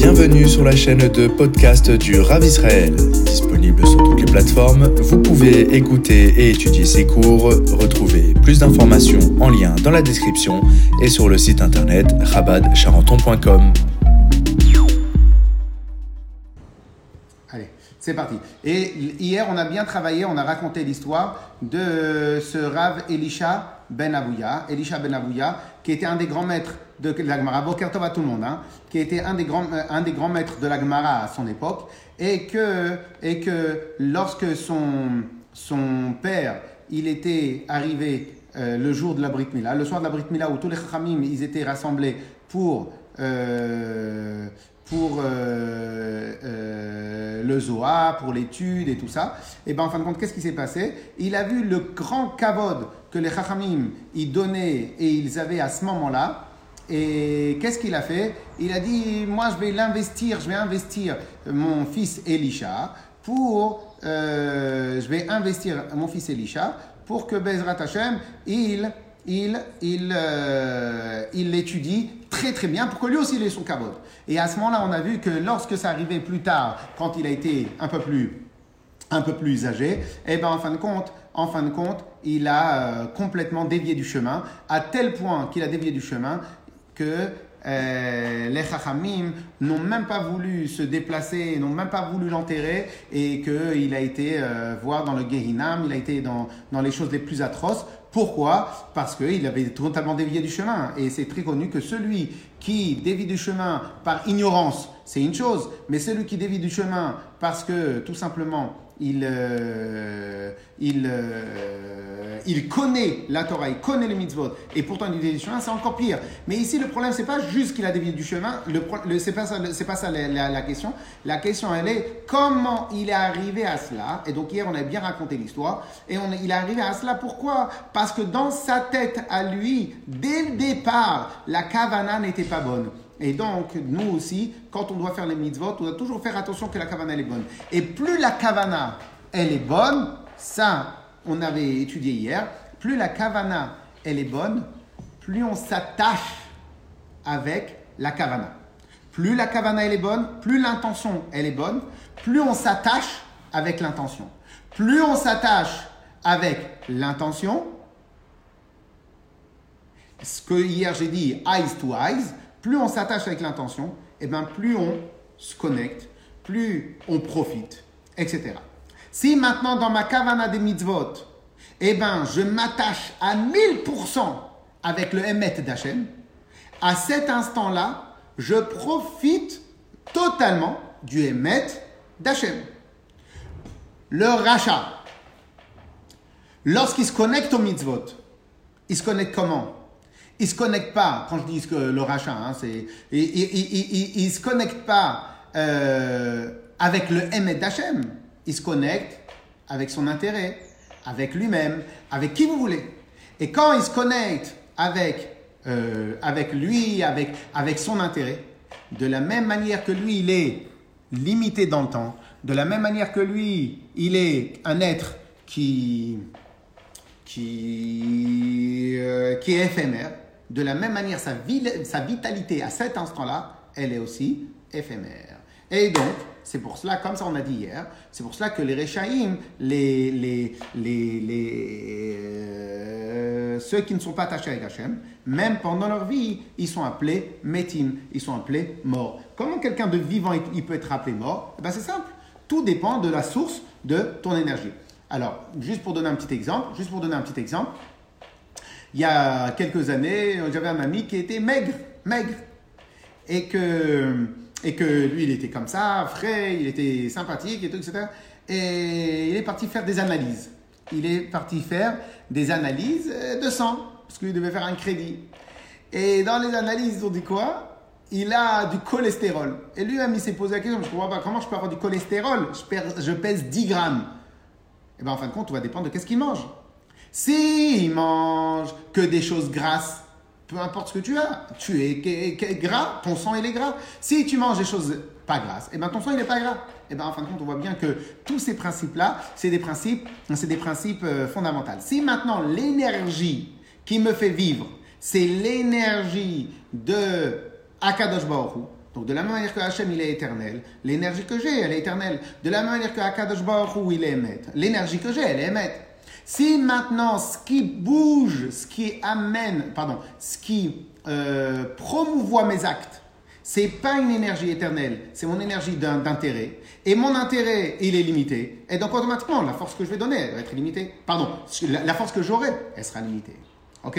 Bienvenue sur la chaîne de podcast du Rav Israël. Disponible sur toutes les plateformes, vous pouvez écouter et étudier ses cours. Retrouvez plus d'informations en lien dans la description et sur le site internet rabadcharenton.com. Allez, c'est parti. Et hier, on a bien travaillé, on a raconté l'histoire de ce Rav Elisha Ben Abouya, Elisha Ben Abouya, qui était un des grands maîtres de la Gemara, Bokertov à tout le monde, hein, qui était un des, grands, euh, maîtres de la Gemara à son époque, et que, et que lorsque son, son père, il était arrivé euh, le jour de la Brit Mila, le soir de la Brit Mila, où tous les Chachamim, ils étaient rassemblés pour... euh, pour euh, euh, le Zohar, pour l'étude et tout ça, et ben en fin de compte, qu'est-ce qui s'est passé? Il a vu le grand kavod que les Chachamim y donnaient et ils avaient à ce moment-là. Et qu'est-ce qu'il a fait? Il a dit Moi, je vais l'investir, je vais investir mon fils Elisha pour. euh, je vais investir mon fils Elisha pour que Bezrat Hashem, il. Il, il, il l'étudie très très bien pour que lui aussi il ait son kavod. Et à ce moment-là, on a vu que lorsque ça arrivait plus tard, quand il a été un peu plus un peu plus âgé, et ben en fin de compte, en fin de compte, il a euh, complètement dévié du chemin, à tel point qu'il a dévié du chemin que euh, les Chachamim n'ont même pas voulu se déplacer, n'ont même pas voulu l'enterrer, et qu'il a été euh, voir dans le Gehinam, il a été dans, dans les choses les plus atroces. Pourquoi Parce qu'il avait totalement dévié du chemin. Et c'est très connu que celui qui dévie du chemin par ignorance, c'est une chose, mais celui qui dévie du chemin parce que tout simplement il, euh, il, euh, il connaît la Torah, il connaît les mitzvot, et pourtant il dévie du chemin, c'est encore pire. Mais ici, le problème, c'est pas juste qu'il a dévié du chemin, le, le- c'est pas ça, pas ça la, question. La question, elle est comment il est arrivé à cela. Et donc hier, on a bien raconté l'histoire, et il est arrivé à cela. Pourquoi? Parce que dans sa tête à lui, dès le départ, la kavana n'était pas bonne. Et donc, nous aussi, quand on doit faire les mitzvot, on doit toujours faire attention que la kavana elle est bonne. Et plus la kavana, elle est bonne, ça, on avait étudié hier, plus la kavana, elle est bonne, plus on s'attache avec la kavana. Plus la kavana, elle est bonne, plus l'intention, elle est bonne, plus on s'attache avec l'intention. Plus on s'attache avec l'intention, ce que hier j'ai dit, eyes to eyes, plus on s'attache avec l'intention, et ben plus on se connecte, plus on profite, etc. Si maintenant dans ma kavana des mitzvot, eh ben je m'attache à 1000% avec le Emet d'Hachem, à cet instant-là, je profite totalement du Emet d'Hachem. Le rachat, lorsqu'il se connecte au mitzvot, il se connecte comment? Il se connecte pas, quand je dis que le rachat, hein, c'est, se connecte pas euh, avec le Emet d'Hachem. Il se connecte avec son intérêt, avec lui-même, avec qui vous voulez. Et quand il se connecte avec, euh, avec lui, avec, avec son intérêt, de la même manière que lui, il est limité dans le temps, de la même manière que lui, il est un être qui, qui, euh, qui est éphémère, de la même manière, sa, vitalité à cet instant-là, elle est aussi éphémère. Et donc, c'est pour cela, comme ça on a dit hier, c'est pour cela que les Rechaïm, euh, ceux qui ne sont pas attachés avec Hachem, même pendant leur vie, ils sont appelés Metim, ils sont appelés morts. Comment quelqu'un de vivant, il peut être appelé mort? Eh ben, C'est simple, tout dépend de la source de ton énergie. Alors, juste pour donner un petit exemple, juste pour donner un petit exemple, il y a quelques années, j'avais un ami qui était maigre, maigre. Et que, et que lui, il était comme ça, frais, il était sympathique et tout, etc. Et il est parti faire des analyses. Il est parti faire des analyses de sang, parce qu'il devait faire un crédit. Et dans les analyses, ils ont dit quoi? Il a du cholestérol. Et lui-même, il s'est posé la question, je comprends pas, comment je peux avoir du cholestérol? Je, pèse 10 grammes. Et bien, en fin de compte, tout va dépendre de qu'est-ce qu'il mange. S'il mange que des choses grasses, peu importe ce que tu as, tu es gras, ton sang il est gras. Si tu manges des choses pas grasses, et ben ton sang il n'est pas gras. Et ben en fin de compte, on voit bien que tous ces principes-là, c'est des principes, c'est des principes euh, fondamentaux. Si maintenant l'énergie qui me fait vivre, c'est l'énergie de Akadosh Baruch Donc de la même manière que Hachem il est éternel, l'énergie que j'ai elle est éternelle. De la même manière que Akadosh Baruch il est émet, l'énergie que j'ai elle est émet. Si maintenant ce qui bouge, ce qui amène, pardon, ce qui euh, promouvoit mes actes, c'est pas une énergie éternelle, c'est mon énergie d'intérêt. Et mon intérêt, il est limité. Et donc automatiquement, la force que je vais donner, elle va être limitée. Pardon, la, force que j'aurai, elle sera limitée. Ok?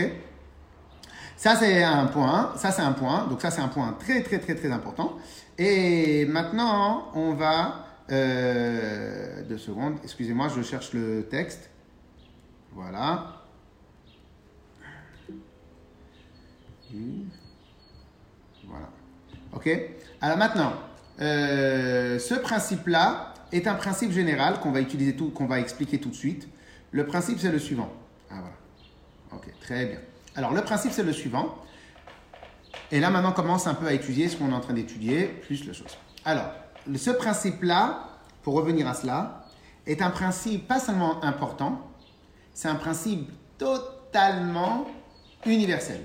Ça c'est un point. Ça c'est un point. Donc ça c'est un point très très très très important. Et maintenant, on va euh, deux secondes. Excusez-moi, je cherche le texte. Voilà. Voilà. Ok Alors maintenant, euh, ce principe-là est un principe général qu'on va utiliser tout, qu'on va expliquer tout de suite. Le principe, c'est le suivant. Ah voilà. Ok, très bien. Alors, le principe, c'est le suivant. Et là, maintenant, on commence un peu à étudier ce qu'on est en train d'étudier, plus les choses. Alors, ce principe-là, pour revenir à cela, est un principe pas seulement important, c'est un principe totalement universel.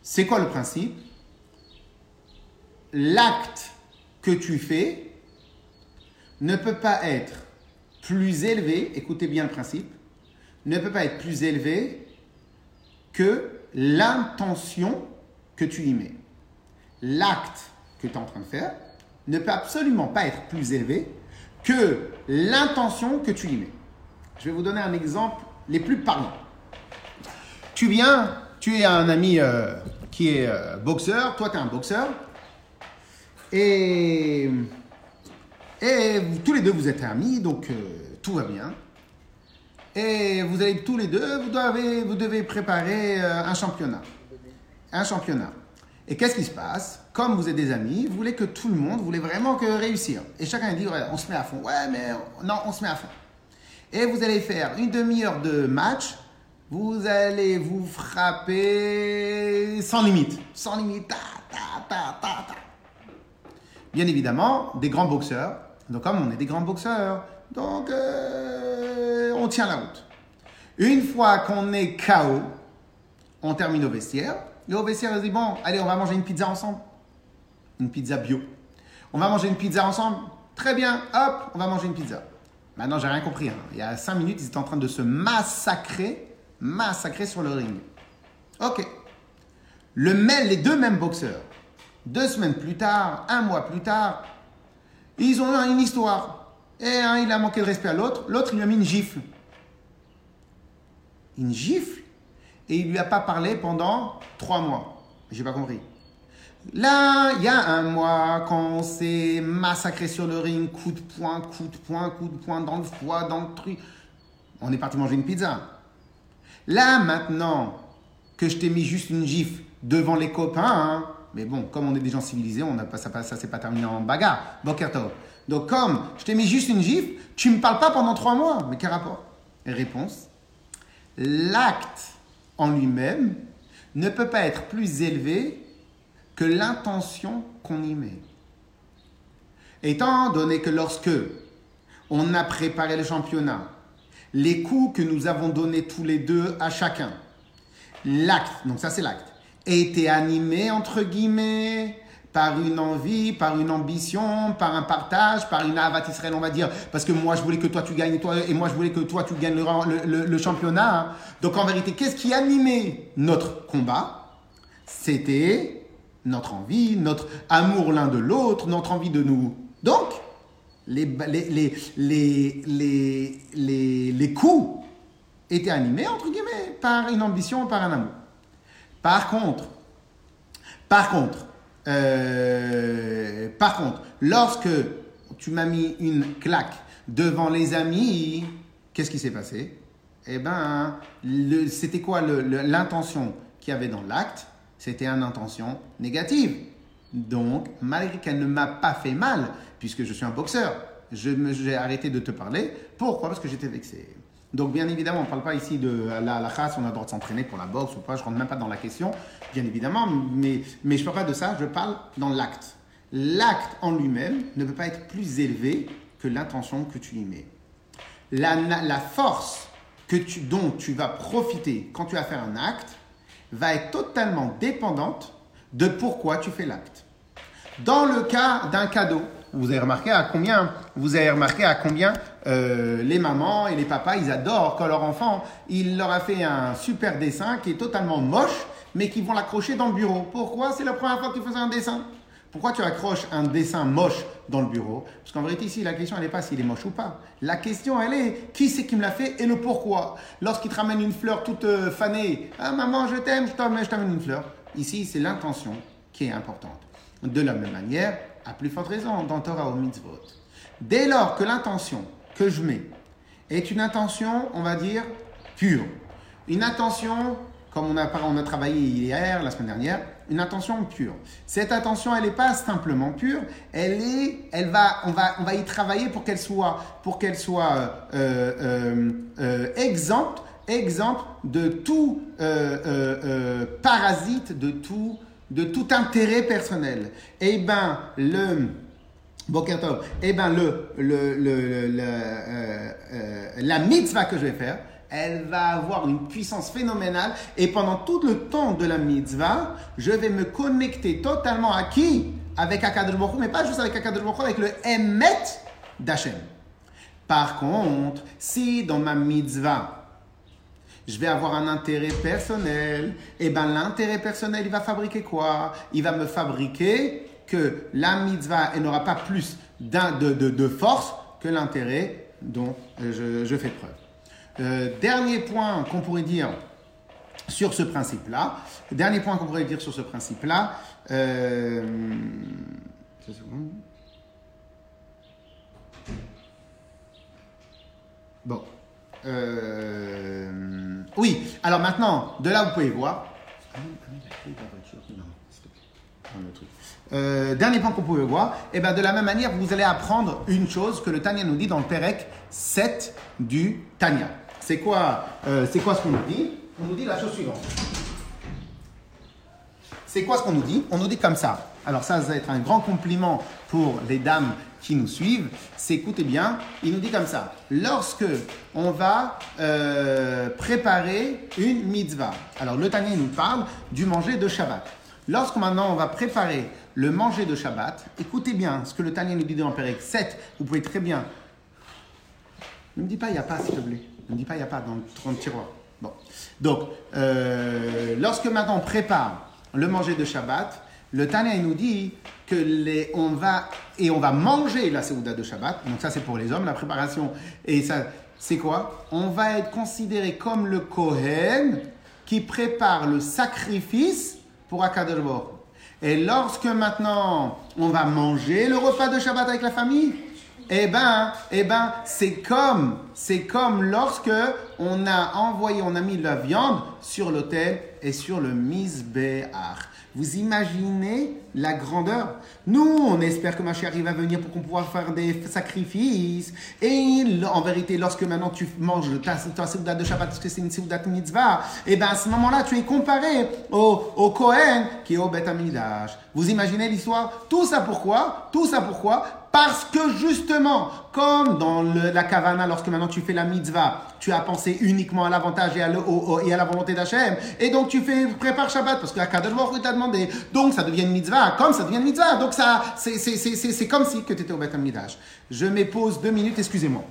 C'est quoi le principe? L'acte que tu fais ne peut pas être plus élevé, écoutez bien le principe, ne peut pas être plus élevé que l'intention que tu y mets. L'acte que tu es en train de faire ne peut absolument pas être plus élevé que l'intention que tu y mets. Je vais vous donner un exemple les plus parlants. Tu viens, tu es un ami euh, qui est euh, boxeur, toi tu es un boxeur, et, et tous les deux, vous êtes amis, donc euh, tout va bien. Et vous allez tous les deux, vous devez, vous devez préparer un championnat. Un championnat. Et qu'est-ce qui se passe? Comme vous êtes des amis, vous voulez que tout le monde, vous voulez vraiment que réussir. Et chacun dit, on se met à fond. Ouais, mais non, on se met à fond. Et vous allez faire une demi-heure de match. Vous allez vous frapper sans limite. Sans limite. Bien évidemment, des grands boxeurs. Donc, comme on est des grands boxeurs, donc euh, on tient la route. Une fois qu'on est KO, on termine au vestiaire. Et au vestiaire, on se dit bon, allez, on va manger une pizza ensemble. Une pizza bio. On va manger une pizza ensemble. Très bien, hop, on va manger une pizza. Maintenant, j'ai rien compris. Hein. Il y a cinq minutes, ils étaient en train de se massacrer, massacrer sur le ring. Ok. Le les deux mêmes boxeurs deux semaines plus tard, un mois plus tard, ils ont eu une histoire. Et un, il a manqué de respect à l'autre, l'autre, il lui a mis une gifle. Une gifle? Et il lui a pas parlé pendant trois mois. J'ai pas compris. Là, il y a un mois, quand on s'est massacré sur le ring, coup de poing, coup de poing, coup de poing dans le foie, dans le truc, on est parti manger une pizza. Là, maintenant, que je t'ai mis juste une gifle devant les copains, hein, mais bon, comme on est des gens civilisés, on a pas, ça, ça s'est pas terminé en bagarre. Bokerto. Donc, comme je t'ai mis juste une gifle, tu me parles pas pendant trois mois. Mais quel rapport? Réponse l'acte en lui-même ne peut pas être plus élevé que l'intention qu'on y met. Étant donné que lorsque on a préparé le championnat, les coups que nous avons donnés tous les deux à chacun, l'acte, donc ça c'est l'acte, été animé, entre guillemets, par une envie, par une ambition, par un partage, par une avat on va dire, parce que moi je voulais que toi tu gagnes, toi, et moi je voulais que toi tu gagnes le, championnat. Hein. Donc en vérité, qu'est-ce qui animait notre combat? C'était notre envie, notre amour l'un de l'autre, notre envie de nous. Donc, les, les, les, les, coups étaient animés, entre guillemets, par une ambition, par un amour. Par contre, par contre, euh, par contre, lorsque tu m'as mis une claque devant les amis, qu'est-ce qui s'est passé? Eh ben, c'était quoi l'intention qu'il y avait dans l'acte? C'était une intention négative. Donc, malgré qu'elle ne m'a pas fait mal, puisque je suis un boxeur, j'ai arrêté de te parler. Pourquoi? Parce que j'étais vexé. Donc, bien évidemment, on ne parle pas ici de la, la on a le droit de s'entraîner pour la boxe ou pas, je ne rentre même pas dans la question, bien évidemment, mais, mais je ne parle pas de ça, je parle dans l'acte. L'acte en lui-même ne peut pas être plus élevé que l'intention que tu y mets. La, la force que tu, dont tu vas profiter quand tu vas faire un acte va être totalement dépendante de pourquoi tu fais l'acte. Dans le cas d'un cadeau, vous avez remarqué à combien, vous avez remarqué à combien euh, les mamans et les papas, ils adorent quand leur enfant, il leur a fait un super dessin qui est totalement moche, mais qu'ils vont l'accrocher dans le bureau. Pourquoi? C'est la première fois que tu un dessin. Pourquoi tu accroches un dessin moche dans le bureau Parce qu'en vérité, ici, la question, elle n'est pas s'il est moche ou pas. La question, elle est qui c'est qui me l'a fait et le pourquoi? Lorsqu'il te ramène une fleur toute euh, fanée, ah maman, je t'aime, je t'amène une fleur. Ici, c'est l'intention qui est importante. De la même manière, à plus forte raison, dans Torah au mitzvot. Dès lors que l'intention que je mets est une intention, on va dire, pure, une intention, comme on a, on a travaillé hier, la semaine dernière, une intention pure. Cette intention, elle n'est pas simplement pure, elle est, elle va, on va, on va y travailler pour qu'elle soit, pour qu'elle soit euh, euh, euh, exempte, exemple de tout parasite, de tout, de tout intérêt personnel. Eh ben le eh ben le, le, le, le la mitzvah que je vais faire, elle va avoir une puissance phénoménale et pendant tout le temps de la mitzvah, je vais me connecter totalement à qui? Avec Akadosh Baruch mais pas juste avec Akadosh Baruch avec le Emet d'Hachem. Par contre, si dans ma mitzvah, je vais avoir un intérêt personnel, et eh ben l'intérêt personnel, il va fabriquer quoi? Il va me fabriquer que la mitzvah, elle n'aura pas plus de, force que l'intérêt dont je fais preuve. Euh, dernier point qu'on pourrait dire sur ce principe-là. Dernier point qu'on pourrait dire sur ce principe-là. Euh, bon. Euh, oui, alors maintenant, de là, vous pouvez voir. dernier point qu'on pouvait voir, et eh bien de la même manière, vous allez apprendre une chose que le Tanya nous dit dans le Perek 7 du Tanya. C'est quoi, euh, c'est quoi ce qu'on nous dit? On nous dit la chose suivante. C'est quoi ce qu'on nous dit? On nous dit comme ça. Alors ça, ça va être un grand compliment pour les dames qui nous suivent. C'est, écoutez bien, il nous dit comme ça. Lorsque on va euh, préparer une mitzvah. Alors le Tanya nous parle du manger de Shabbat. Lorsque maintenant on va préparer le manger de Shabbat, écoutez bien ce que le Tanya nous dit dans Pérec 7. Vous pouvez très bien. Ne me dis pas, il n'y a pas, s'il te plaît. Ne dis pas, il n'y a pas dans le tiroir. Bon. Donc, euh, lorsque maintenant on prépare le manger de Shabbat, le Tanya nous dit que les, on va et on va manger la Seouda de Shabbat. Donc ça c'est pour les hommes, la préparation. Et ça, c'est quoi? On va être considéré comme le Kohen qui prépare le sacrifice pour Akadosh Et lorsque maintenant on va manger le repas de Shabbat avec la famille, eh ben, eh ben, c'est comme, c'est comme lorsque on a envoyé, on a mis la viande sur l'autel et sur le misbéach. Vous imaginez la grandeur? Nous, on espère que Mashiach arrive à venir pour qu'on puisse faire des sacrifices. Et en vérité, lorsque maintenant tu manges ta, ta de Shabbat, parce que c'est une seudat mitzvah, et eh bien à ce moment-là, tu es comparé au, au Kohen qui est au Bet Amidash. Vous imaginez l'histoire? Tout ça pourquoi? Tout ça pourquoi? Parce que justement, comme dans la kavana, lorsque maintenant tu fais la mitzvah, tu as pensé uniquement à l'avantage et, à la volonté d'Hachem, et donc tu fais prépare Shabbat parce que la Kadosh t'a demandé, donc ça devient une mitzvah, comme ça devient une mitzvah, donc ça, c'est comme si que tu étais au Beth Je m'épose deux minutes, excusez-moi.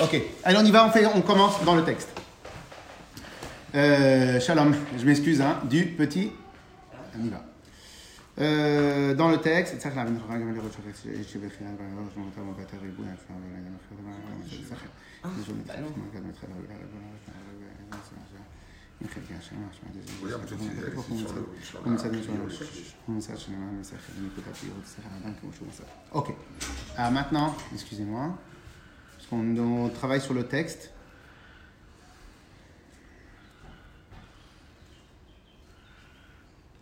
Ok, allez on y va, on, fait, on commence dans le texte. Euh, shalom, je m'excuse, hein, du petit. On y va. Euh, dans le texte, Ok. Alors maintenant, excusez-moi, parce qu'on on travaille sur le texte.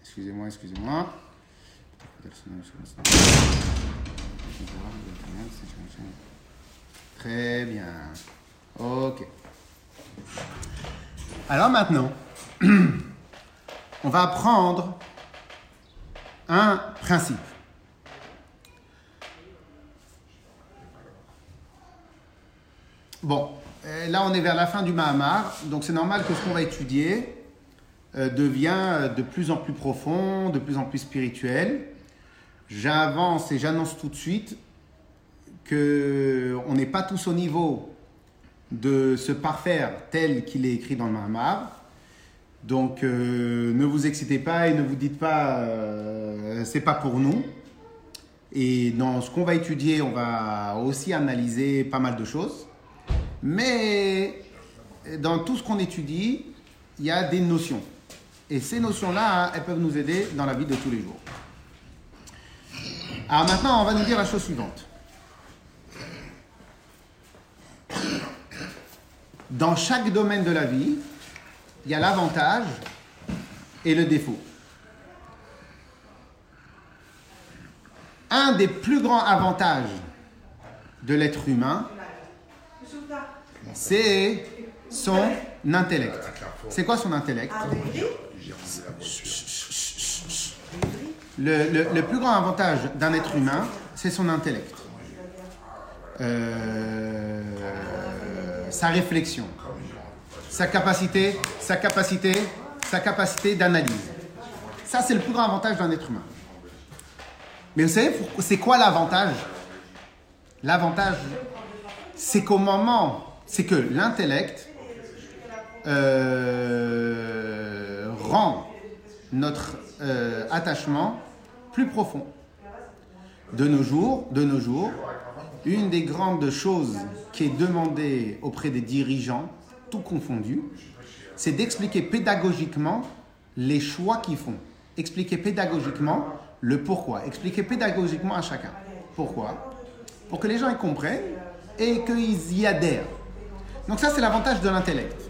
Excusez-moi, excusez-moi. Très bien. Ok. Alors maintenant, on va apprendre un principe. Bon, euh, là on est vers la fin du Mahamar, donc c'est normal que ce qu'on va étudier euh, devient de plus en plus profond, de plus en plus spirituel. J'avance et j'annonce tout de suite que on n'est pas tous au niveau de se parfaire tel qu'il est écrit dans le Mahamar. Donc euh, ne vous excitez pas et ne vous dites pas euh, c'est pas pour nous. Et dans ce qu'on va étudier, on va aussi analyser pas mal de choses. Mais dans tout ce qu'on étudie, il y a des notions. Et ces notions-là, elles peuvent nous aider dans la vie de tous les jours. Alors maintenant, on va nous dire la chose suivante. Dans chaque domaine de la vie, il y a l'avantage et le défaut. Un des plus grands avantages de l'être humain, c'est son intellect. C'est quoi son intellect? Le, plus grand avantage d'un être humain, c'est son intellect. Euh, sa réflexion, sa capacité, sa capacité, sa capacité d'analyse. Ça, c'est le plus grand avantage d'un être humain. Mais vous savez, c'est quoi l'avantage? L'avantage, c'est qu'au moment, c'est que l'intellect euh, rend notre euh, attachement plus profond. De nos jours, de nos jours, une des grandes choses qui est demandée auprès des dirigeants, tout confondu, c'est d'expliquer pédagogiquement les choix qu'ils font. Expliquer pédagogiquement le pourquoi. Expliquer pédagogiquement à chacun. Pourquoi? Pour que les gens y comprennent et qu'ils y adhèrent. Donc ça, c'est l'avantage de l'intellect.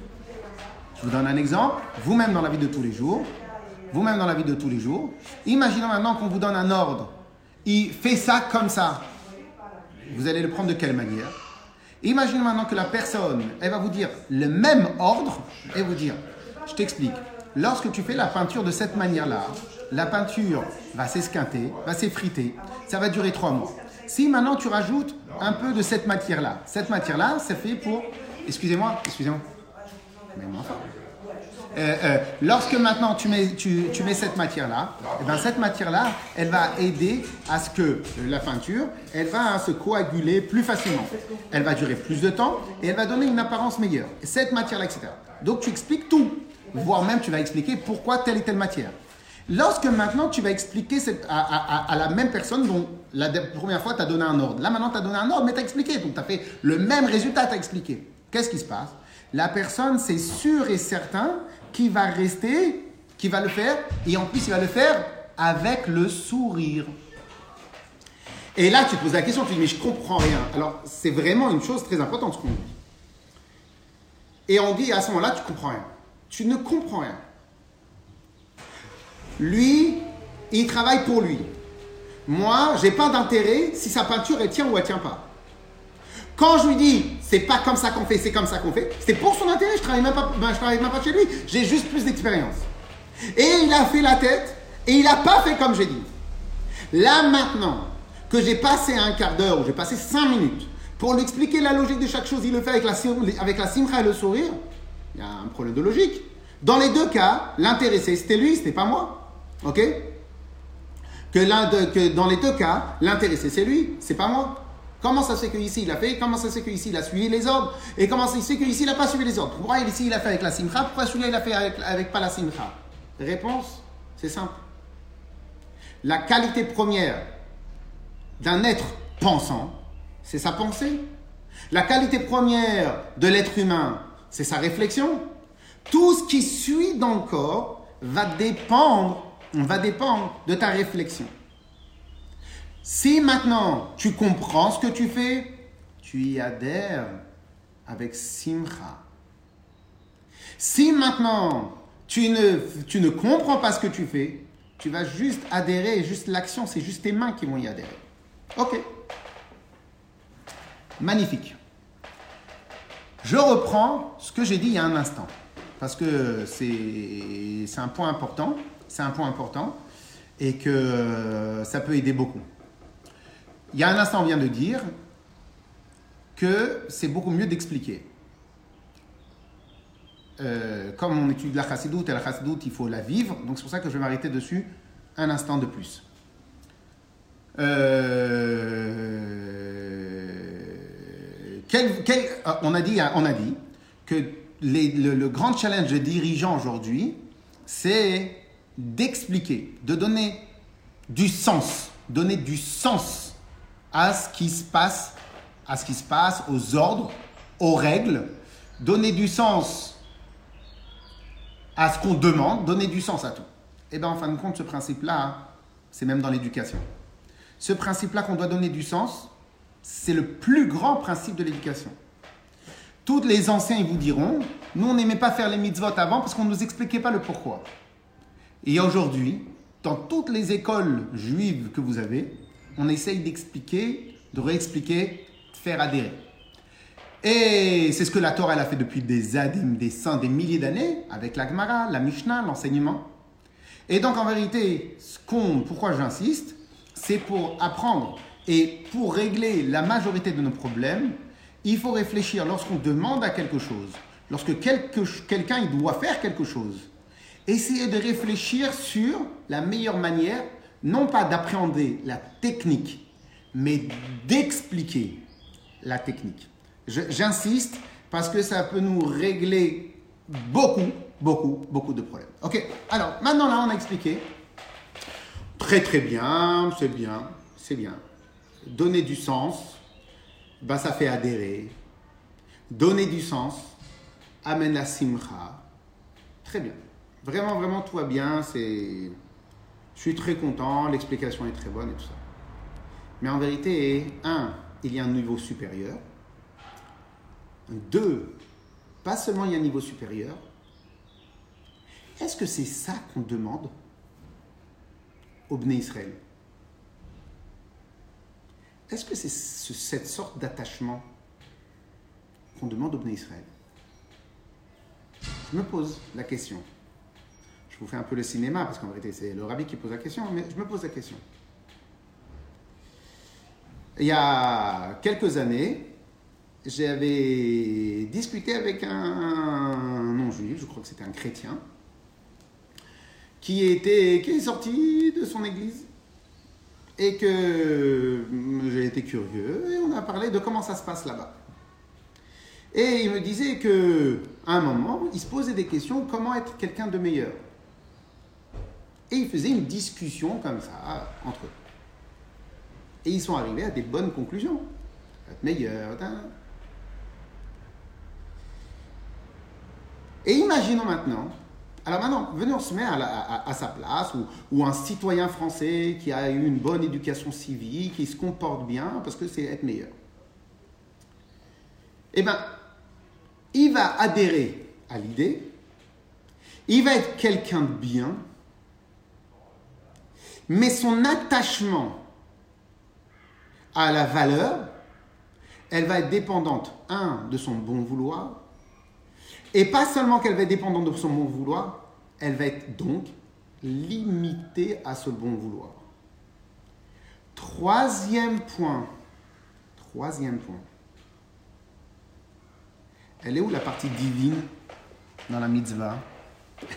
Je vous donne un exemple. Vous-même dans la vie de tous les jours, vous-même dans la vie de tous les jours. Imaginons maintenant qu'on vous donne un ordre. Il fait ça comme ça. Vous allez le prendre de quelle manière? Imaginez maintenant que la personne, elle va vous dire le même ordre et vous dire, je t'explique, lorsque tu fais la peinture de cette manière-là, la peinture va s'esquinter, va s'effriter, ça va durer trois mois. Si maintenant tu rajoutes un peu de cette matière-là, cette matière-là, c'est fait pour, excusez-moi, excusez-moi, euh, euh, lorsque maintenant tu mets, tu, mets cette matière-là, eh ben cette matière-là, elle va aider à ce que la peinture, elle va se coaguler plus facilement. Elle va durer plus de temps et elle va donner une apparence meilleure. Cette matière-là, etc. Donc tu expliques tout, voire même tu vas expliquer pourquoi telle et telle matière. Lorsque maintenant tu vas expliquer à, la même personne dont la première fois tu as donné un ordre, là maintenant tu as donné un ordre mais tu as expliqué, donc tu as fait le même résultat, tu as expliqué. Qu'est-ce qui se passe? La personne, c'est sûr et certain qui va rester, qui va le faire, et en plus il va le faire avec le sourire. Et là, tu te poses la question, tu dis, mais je comprends rien. Alors, c'est vraiment une chose très importante ce qu'on dit. Et on dit, à ce moment-là, tu comprends rien. Tu ne comprends rien. Lui, il travaille pour lui. Moi, j'ai pas d'intérêt si sa peinture, elle tient ou elle tient pas. Quand je lui dis, c'est pas comme ça qu'on fait, c'est comme ça qu'on fait, c'est pour son intérêt, je travaille même pas, ben, je travaille même pas chez lui, j'ai juste plus d'expérience. Et il a fait la tête, et il n'a pas fait comme j'ai dit. Là maintenant, que j'ai passé un quart d'heure, ou j'ai passé cinq minutes, pour lui expliquer la logique de chaque chose, il le fait avec la, avec la simcha et le sourire, il y a un problème de logique. Dans les deux cas, l'intéressé, c'était lui, c'était pas moi. Ok? Que, que dans les deux cas, l'intéressé, c'est lui, c'est pas moi. Comment ça se fait qu'ici il a fait? Comment ça se fait qu'ici il a suivi les ordres? Et comment ça se fait qu'ici il n'a pas suivi les ordres? Pourquoi ici il a fait avec la simcha? Pourquoi celui-là il a fait avec, avec pas la simcha? Réponse, c'est simple. la qualité première d'un être pensant, c'est sa pensée. La qualité première de l'être humain, c'est sa réflexion. Tout ce qui suit dans le corps va dépendre, va dépendre de ta réflexion. Si maintenant tu comprends ce que tu fais, tu y adhères avec simcha. Si maintenant tu ne, comprends pas ce que tu fais, tu vas juste adhérer, juste l'action, c'est juste tes mains qui vont y adhérer. Ok. Magnifique. Je reprends ce que j'ai dit il y a un instant, parce que c'est un point important, c'est un point important, et que ça peut aider beaucoup. Il y a un instant, on vient de dire que c'est beaucoup mieux d'expliquer. Euh, comme on étudie la chassidoute, et la chassidoute, il faut la vivre, donc c'est pour ça que je vais m'arrêter dessus un instant de plus. Euh, ah, on, a dit, on a dit que le, grand challenge des dirigeants aujourd'hui, c'est d'expliquer, de donner du sens, donner du sens à ce qui se passe, à ce qui se passe, aux ordres, aux règles, donner du sens à ce qu'on demande, donner du sens à tout. Et eh bien en fin de compte, ce principe-là, c'est même dans l'éducation. Ce principe-là qu'on doit donner du sens, c'est le plus grand principe de l'éducation. Tous les anciens, ils vous diront, nous, on n'aimait pas faire les mitzvot avant parce qu'on ne nous expliquait pas le pourquoi. Et aujourd'hui, dans toutes les écoles juives que vous avez, on essaye d'expliquer, de réexpliquer, de faire adhérer. Et c'est ce que la Torah elle a fait depuis des années, des cent, des milliers d'années, avec la Gemara, la Mishnah, l'enseignement. Et donc en vérité, ce qu'on, pourquoi j'insiste, c'est pour apprendre et pour régler la majorité de nos problèmes, il faut réfléchir lorsqu'on demande à quelque chose, lorsque quelqu'un il doit faire quelque chose, essayer de réfléchir sur la meilleure manière, non pas d'appréhender la technique, mais d'expliquer la technique. J'insiste parce que ça peut nous régler beaucoup, beaucoup, beaucoup de problèmes. Ok, alors maintenant là on a expliqué. Très très bien, c'est bien, c'est bien. Donner du sens, bah, ça fait adhérer. Donner du sens amène la simcha. Très bien. Vraiment, vraiment, tout va bien. C'est... Je suis très content, l'explication est très bonne et tout ça. Mais en vérité, un, il y a un niveau supérieur. Deux, pas seulement il y a un niveau supérieur. Est-ce que c'est ça qu'on demande au Bné Israël? Est-ce que c'est cette sorte d'attachement qu'on demande au Bné Israël? Je me pose la question. Je vous fais un peu le cinéma, parce qu'en vérité, c'est le rabbi qui pose la question, mais je me pose la question. Il y a quelques années, j'avais discuté avec un non-juif, je crois que c'était un chrétien, qui, était, qui est sorti de son église et que j'ai été curieux et on a parlé de comment ça se passe là-bas. Et il me disait que à un moment, il se posait des questions comment être quelqu'un de meilleur? Et il faisait une discussion comme ça entre eux. Et ils sont arrivés à des bonnes conclusions. Être meilleur. Et imaginons maintenant alors maintenant, venez, on se met à, sa place, ou, un citoyen français qui a eu une bonne éducation civique, qui se comporte bien, parce que c'est être meilleur. Eh bien, il va adhérer à l'idée, il va être quelqu'un de bien, mais son attachement à la valeur, elle va être dépendante, un, de son bon vouloir, et pas seulement qu'elle va être dépendante de son bon vouloir, elle va être donc limitée à ce bon vouloir. Troisième point. Troisième point. Elle est où la partie divine dans la mitzvah?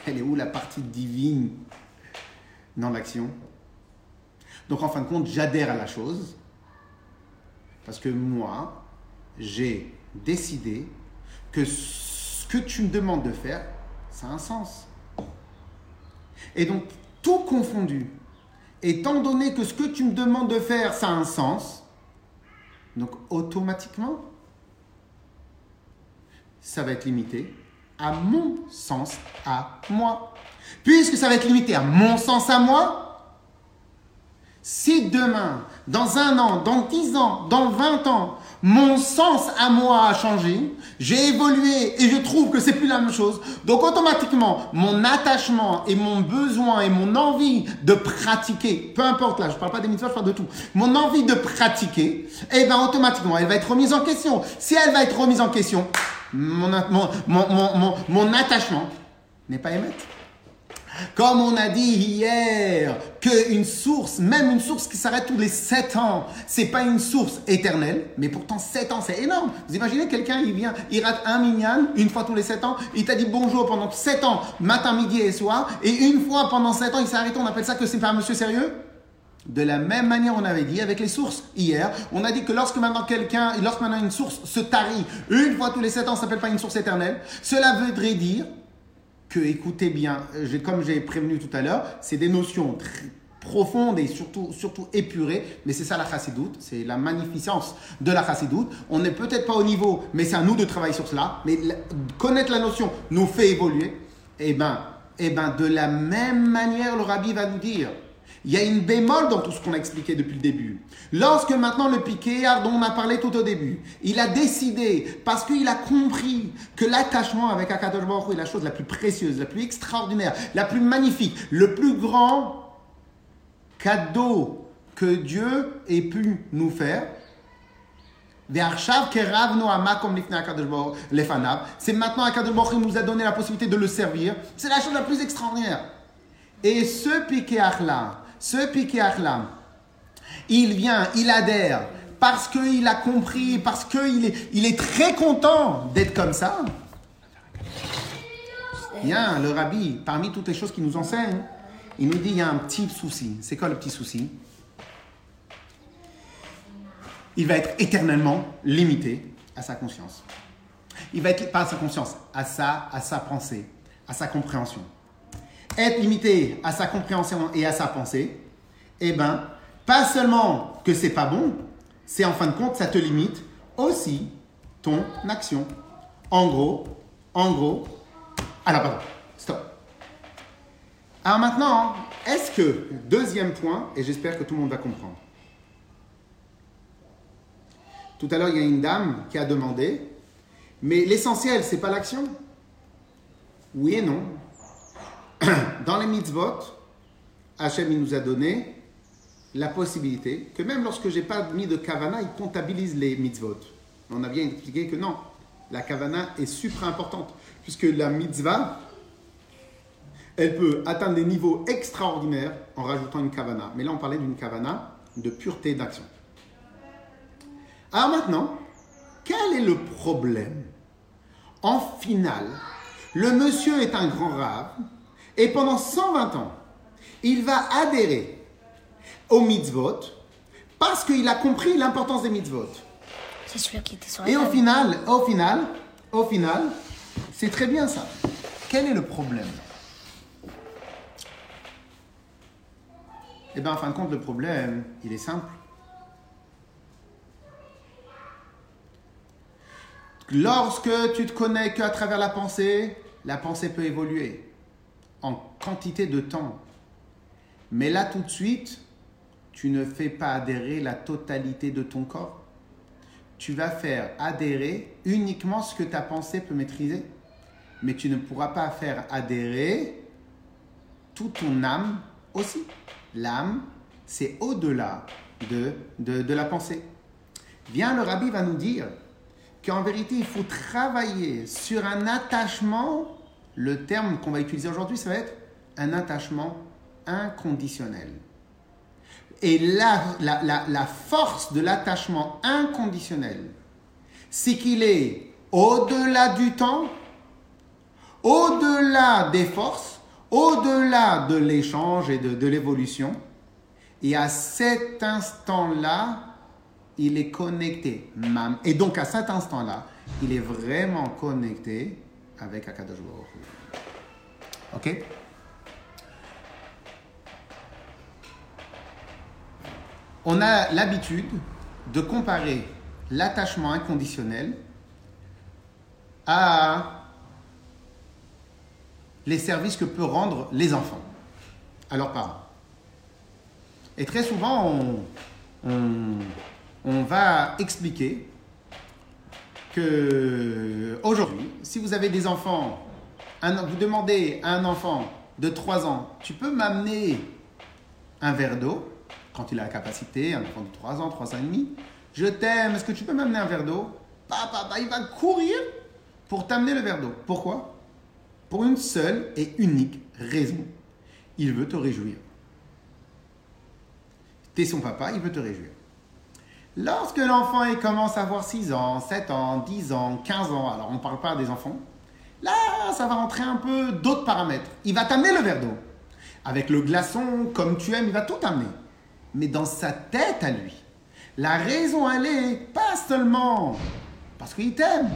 Elle est où la partie divine dans l'action? Donc en fin de compte, j'adhère à la chose parce que moi, j'ai décidé que que tu me demandes de faire, ça a un sens. Et donc, tout confondu, étant donné que ce que tu me demandes de faire, ça a un sens, donc automatiquement, ça va être limité à mon sens, à moi. Puisque ça va être limité à mon sens à moi, si demain, dans un an, dans dix ans, dans vingt ans, mon sens à moi a changé, j'ai évolué et je trouve que c'est plus la même chose. Donc automatiquement, mon attachement et mon besoin et mon envie de pratiquer, peu importe là, je parle pas des mitzvahs, je parle de tout, mon envie de pratiquer, eh ben automatiquement, elle va être remise en question. Si elle va être remise en question, mon attachement n'est pas émettre. Comme on a dit hier, qu'une source, même une source qui s'arrête tous les 7 ans, c'est pas une source éternelle, mais pourtant 7 ans, c'est énorme. Vous imaginez quelqu'un, il vient, il rate un minyan une fois tous les 7 ans, il t'a dit bonjour pendant 7 ans, matin, midi et soir, et une fois pendant 7 ans, il s'est arrêté, on appelle ça que c'est pas un monsieur sérieux? De la même manière, on avait dit avec les sources hier, on a dit que lorsque maintenant quelqu'un, lorsque maintenant une source se tarit une fois tous les 7 ans, ça s'appelle pas une source éternelle, cela voudrait dire que, écoutez bien, comme j'ai prévenu tout à l'heure, c'est des notions profondes et surtout, surtout épurées, mais c'est ça la chassidoute, c'est la magnificence de la chassidoute. On n'est peut-être pas au niveau, mais c'est à nous de travailler sur cela, mais connaître la notion nous fait évoluer. Eh bien, eh ben, de la même manière, le rabbi va nous dire, il y a une bémol dans tout ce qu'on a expliqué depuis le début. Lorsque maintenant le piqué, dont on a parlé tout au début, il a décidé, parce qu'il a compris que l'attachement avec Akadosh Baruch est la chose la plus précieuse, la plus extraordinaire, la plus magnifique, le plus grand cadeau que Dieu ait pu nous faire. C'est maintenant Akadosh Baruch nous a donné la possibilité de le servir. C'est la chose la plus extraordinaire. Et ce piqué là, ce piqué-là, il vient, il adhère, parce qu'il a compris, parce qu'il est, il est très content d'être comme ça. Bien, le rabbi, parmi toutes les choses qu'il nous enseigne, il nous dit il y a un petit souci. C'est quoi le petit souci? Il va être éternellement limité à sa conscience. Il va être pas à sa conscience, à sa, à sa pensée, à sa compréhension être limité à sa compréhension et à sa pensée, eh ben, pas seulement que c'est pas bon, c'est en fin de compte, ça te limite aussi ton action. En gros, en gros, alors pardon, stop. Alors maintenant, est-ce que, deuxième point, et j'espère que tout le monde va comprendre. Tout à l'heure, il y a une dame qui a demandé, mais l'essentiel, c'est pas l'action? Oui et non. dans les mitzvot, Hachem nous a donné la possibilité que même lorsque j'ai pas mis de kavana, il comptabilise les mitzvot. On a bien expliqué que non, la kavana est super importante puisque la mitzvah, elle peut atteindre des niveaux extraordinaires en rajoutant une kavana. Mais là, on parlait d'une kavana de pureté d'action. Alors maintenant, quel est le problème? En finale, le monsieur est un grand rave, et pendant 120 ans, il va adhérer aux mitzvot parce qu'il a compris l'importance des mitzvot. C'est celui qui était sur Et au final, au final, au final, c'est très bien ça. Quel est le problème? Eh bien, en fin de compte, le problème, il est simple. Lorsque tu te connais qu'à travers la pensée, la pensée peut évoluer en quantité de temps. Mais là, tout de suite, tu ne fais pas adhérer la totalité de ton corps. Tu vas faire adhérer uniquement ce que ta pensée peut maîtriser. Mais tu ne pourras pas faire adhérer toute ton âme aussi. L'âme, c'est au-delà de, de, la pensée. Bien, le rabbi va nous dire qu'en vérité, il faut travailler sur un attachement le terme qu'on va utiliser aujourd'hui, ça va être un attachement inconditionnel. Et la, la, force de l'attachement inconditionnel, c'est qu'il est au-delà du temps, au-delà des forces, au-delà de l'échange et de, de l'évolution. Et à cet instant-là, il est connecté. Et donc à cet instant-là, il est vraiment connecté avec Akadosh Ok on a l'habitude de comparer l'attachement inconditionnel à les services que peuvent rendre les enfants à leurs parents. Et très souvent, on, va expliquer que aujourd'hui, si vous avez des enfants, vous demandez à un enfant de 3 ans, tu peux m'amener un verre d'eau, quand il a la capacité, un enfant de 3 ans, 3 ans et demi, je t'aime, est-ce que tu peux m'amener un verre d'eau? Papa, papa, il va courir pour t'amener le verre d'eau. Pourquoi? Pour une seule et unique raison. Il veut te réjouir. T'es son papa, il veut te réjouir. Lorsque l'enfant commence à avoir 6 ans, 7 ans, 10 ans, 15 ans, alors on ne parle pas des enfants, là, ça va rentrer un peu d'autres paramètres. Il va t'amener le verre d'eau. Avec le glaçon, comme tu aimes, il va tout t'amener. Mais dans sa tête à lui, la raison, elle est pas seulement parce qu'il t'aime,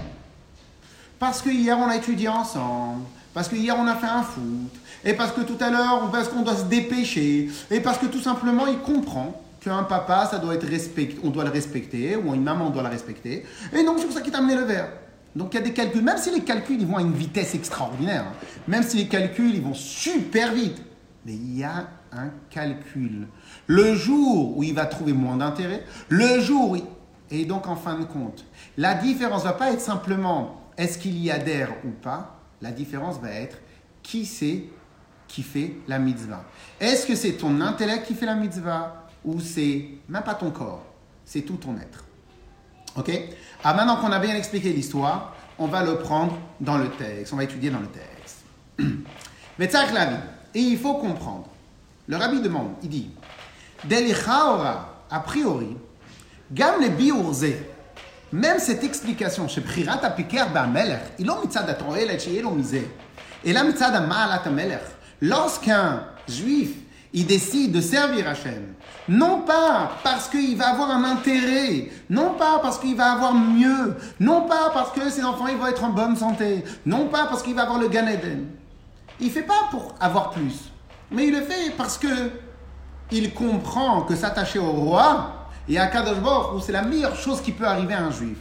parce que hier on a étudié ensemble, parce que hier on a fait un foot, et parce que tout à l'heure, parce qu'on doit se dépêcher, et parce que tout simplement il comprend qu'un papa, doit on doit le respecter, ou une maman, on doit la respecter, et donc c'est pour ça qu'il t'a amené le verre. Donc il y a des calculs, même si les calculs ils vont à une vitesse extraordinaire, hein, même si les calculs ils vont super vite, mais il y a un calcul. Le jour où il va trouver moins d'intérêt, le jour où il- Et donc en fin de compte, la différence va pas être simplement est-ce qu'il y adhère ou pas, la différence va être qui c'est qui fait la mitzvah. Est-ce que c'est ton intellect qui fait la mitzvah ou c'est même pas ton corps, c'est tout ton être. Ok? Ah, maintenant qu'on a bien expliqué l'histoire, on va le prendre dans le texte. On va étudier dans le texte. Et il faut comprendre. Le rabbi demande, il dit, a priori, Gam le biurze, même cette explication, chez Prirat Apiker Ba'amelech, il a mitzad atoelet chez Elomizé, et là mitzad Ma'alat Amelech, lorsqu'un juif, il décide de servir Hachem, non pas parce qu'il va avoir un intérêt, non pas parce qu'il va avoir mieux, non pas parce que ses enfants ils vont être en bonne santé, non pas parce qu'il va avoir le Gan Eden. Il fait pas pour avoir plus, mais il le fait parce que il comprend que s'attacher au roi et à Kadosh Baruch c'est la meilleure chose qui peut arriver à un juif.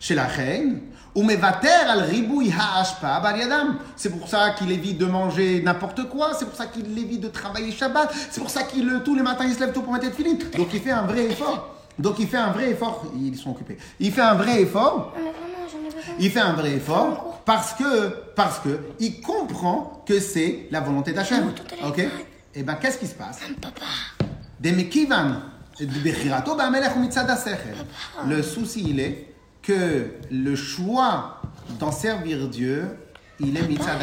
Chez la reine, ou mevater al ribouy ha'ashpa bar yadam. C'est pour ça qu'il évite de manger n'importe quoi, c'est pour ça qu'il évite de travailler Shabbat, c'est pour ça qu'il tous les matins il se lève tôt pour mettre filine. Donc il fait un vrai effort. Donc il fait un vrai effort, ils sont occupés. Il fait un vrai effort besoin. il fait un vrai effort parce que, parce que il comprend que c'est la volonté d'Hachem. Ok? Et bien, qu'est-ce qui se passe? Le souci, il est que le choix d'en servir Dieu, il est mitzad.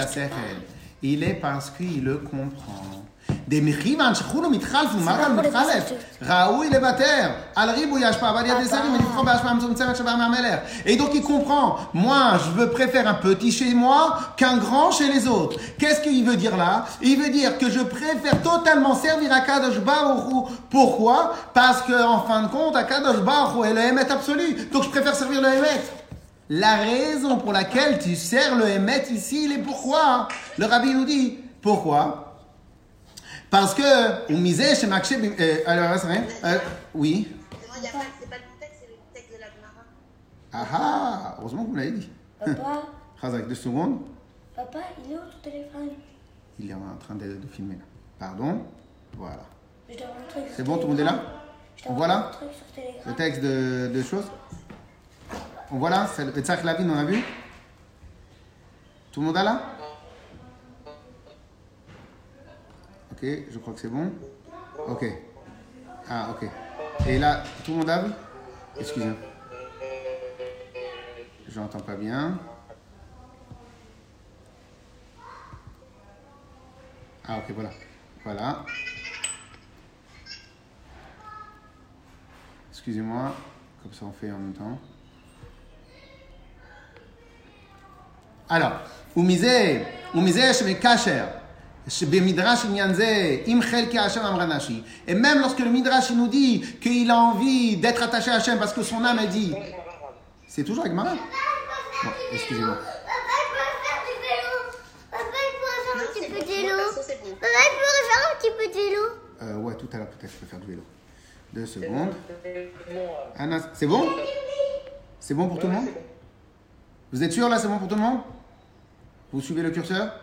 Il est parce qu'il le comprend. דמכיוון שכולו מתחלף ומטה מתחלף, ראוי לוותר על ריבוי ההשפעה ועל יד השרים ולבחור בהשפעה מצומצמת שבאה מהמלך. Et donc il comprend, moi je veux préfère un petit chez moi qu'un grand chez les autres. Qu'est-ce qu'il veut dire là Il veut dire que je préfère totalement servir à Kadosh Baruch Hu. Pourquoi Parce que en fin de compte, à Kadosh Baruch Hu est le Hémet absolu. Donc je préfère servir le Hémet. La raison pour laquelle tu sers le Hémet ici, il est pourquoi Le rabbi nous dit, pourquoi Parce que, on misait chez Makshé. Euh, alors, c'est rien euh, Oui. C'est vrai, il y a pas- c'est pas le texte, c'est le texte de la Gemara. Ah ah Heureusement que vous l'avez dit. papa, Razak, deux secondes. papa, il est où ton téléphone? Il est en train de, de filmer là. Pardon? Voilà. C'est bon, tout le monde est là? Je On t'envoie voit là? Le texte de, de choses? On voit là? C'est le Tzach Lavin, on a vu? Tout le monde a là? Ok, je crois que c'est bon. Ok. Ah, ok. Et là, tout le monde a Excusez-moi. J'entends pas bien. Ah, ok, voilà. Voilà. Excusez-moi. Comme ça, on fait en même temps. Alors, Umise, Umise, je vais cacher. Et même lorsque le Midrash nous dit qu'il a envie d'être attaché à Hachem parce que son âme a dit. C'est toujours avec Mara Bon, excusez-moi. Euh, ouais, tout à l'heure, peut-être, je peux faire du vélo. Deux secondes. C'est bon? C'est bon pour tout le monde? Vous êtes sûr là, c'est bon pour tout le monde? Vous suivez le curseur?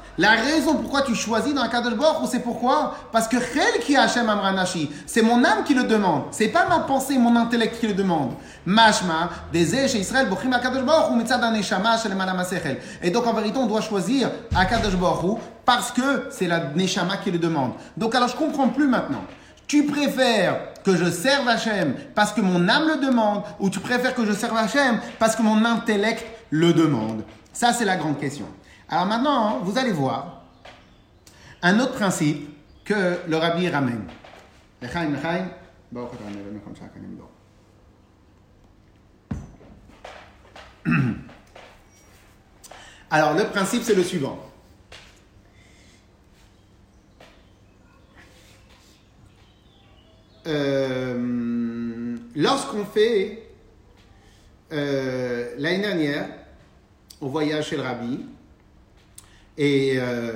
la raison pourquoi tu choisis dans Kadosh Baruch c'est pourquoi? Parce que Chelki Hashem Amra Nashi, c'est mon âme qui le demande. C'est pas ma pensée, mon intellect qui le demande. Mashma, des chez Israël, Bochim Akadosh Baruch Hu. Et donc en vérité, on doit choisir Akadosh Baruch parce que c'est la Neshama qui le demande. Donc alors je comprends plus maintenant. Tu préfères que je serve Hachem parce que mon âme le demande ou tu préfères que je serve Hachem parce que mon intellect le demande? Ça, c'est la grande question. Alors maintenant, vous allez voir un autre principe que le rabbi ramène. Alors, le principe, c'est le suivant. Euh, Lorsqu'on fait euh, l'année dernière, on voyage chez le rabbi et, euh,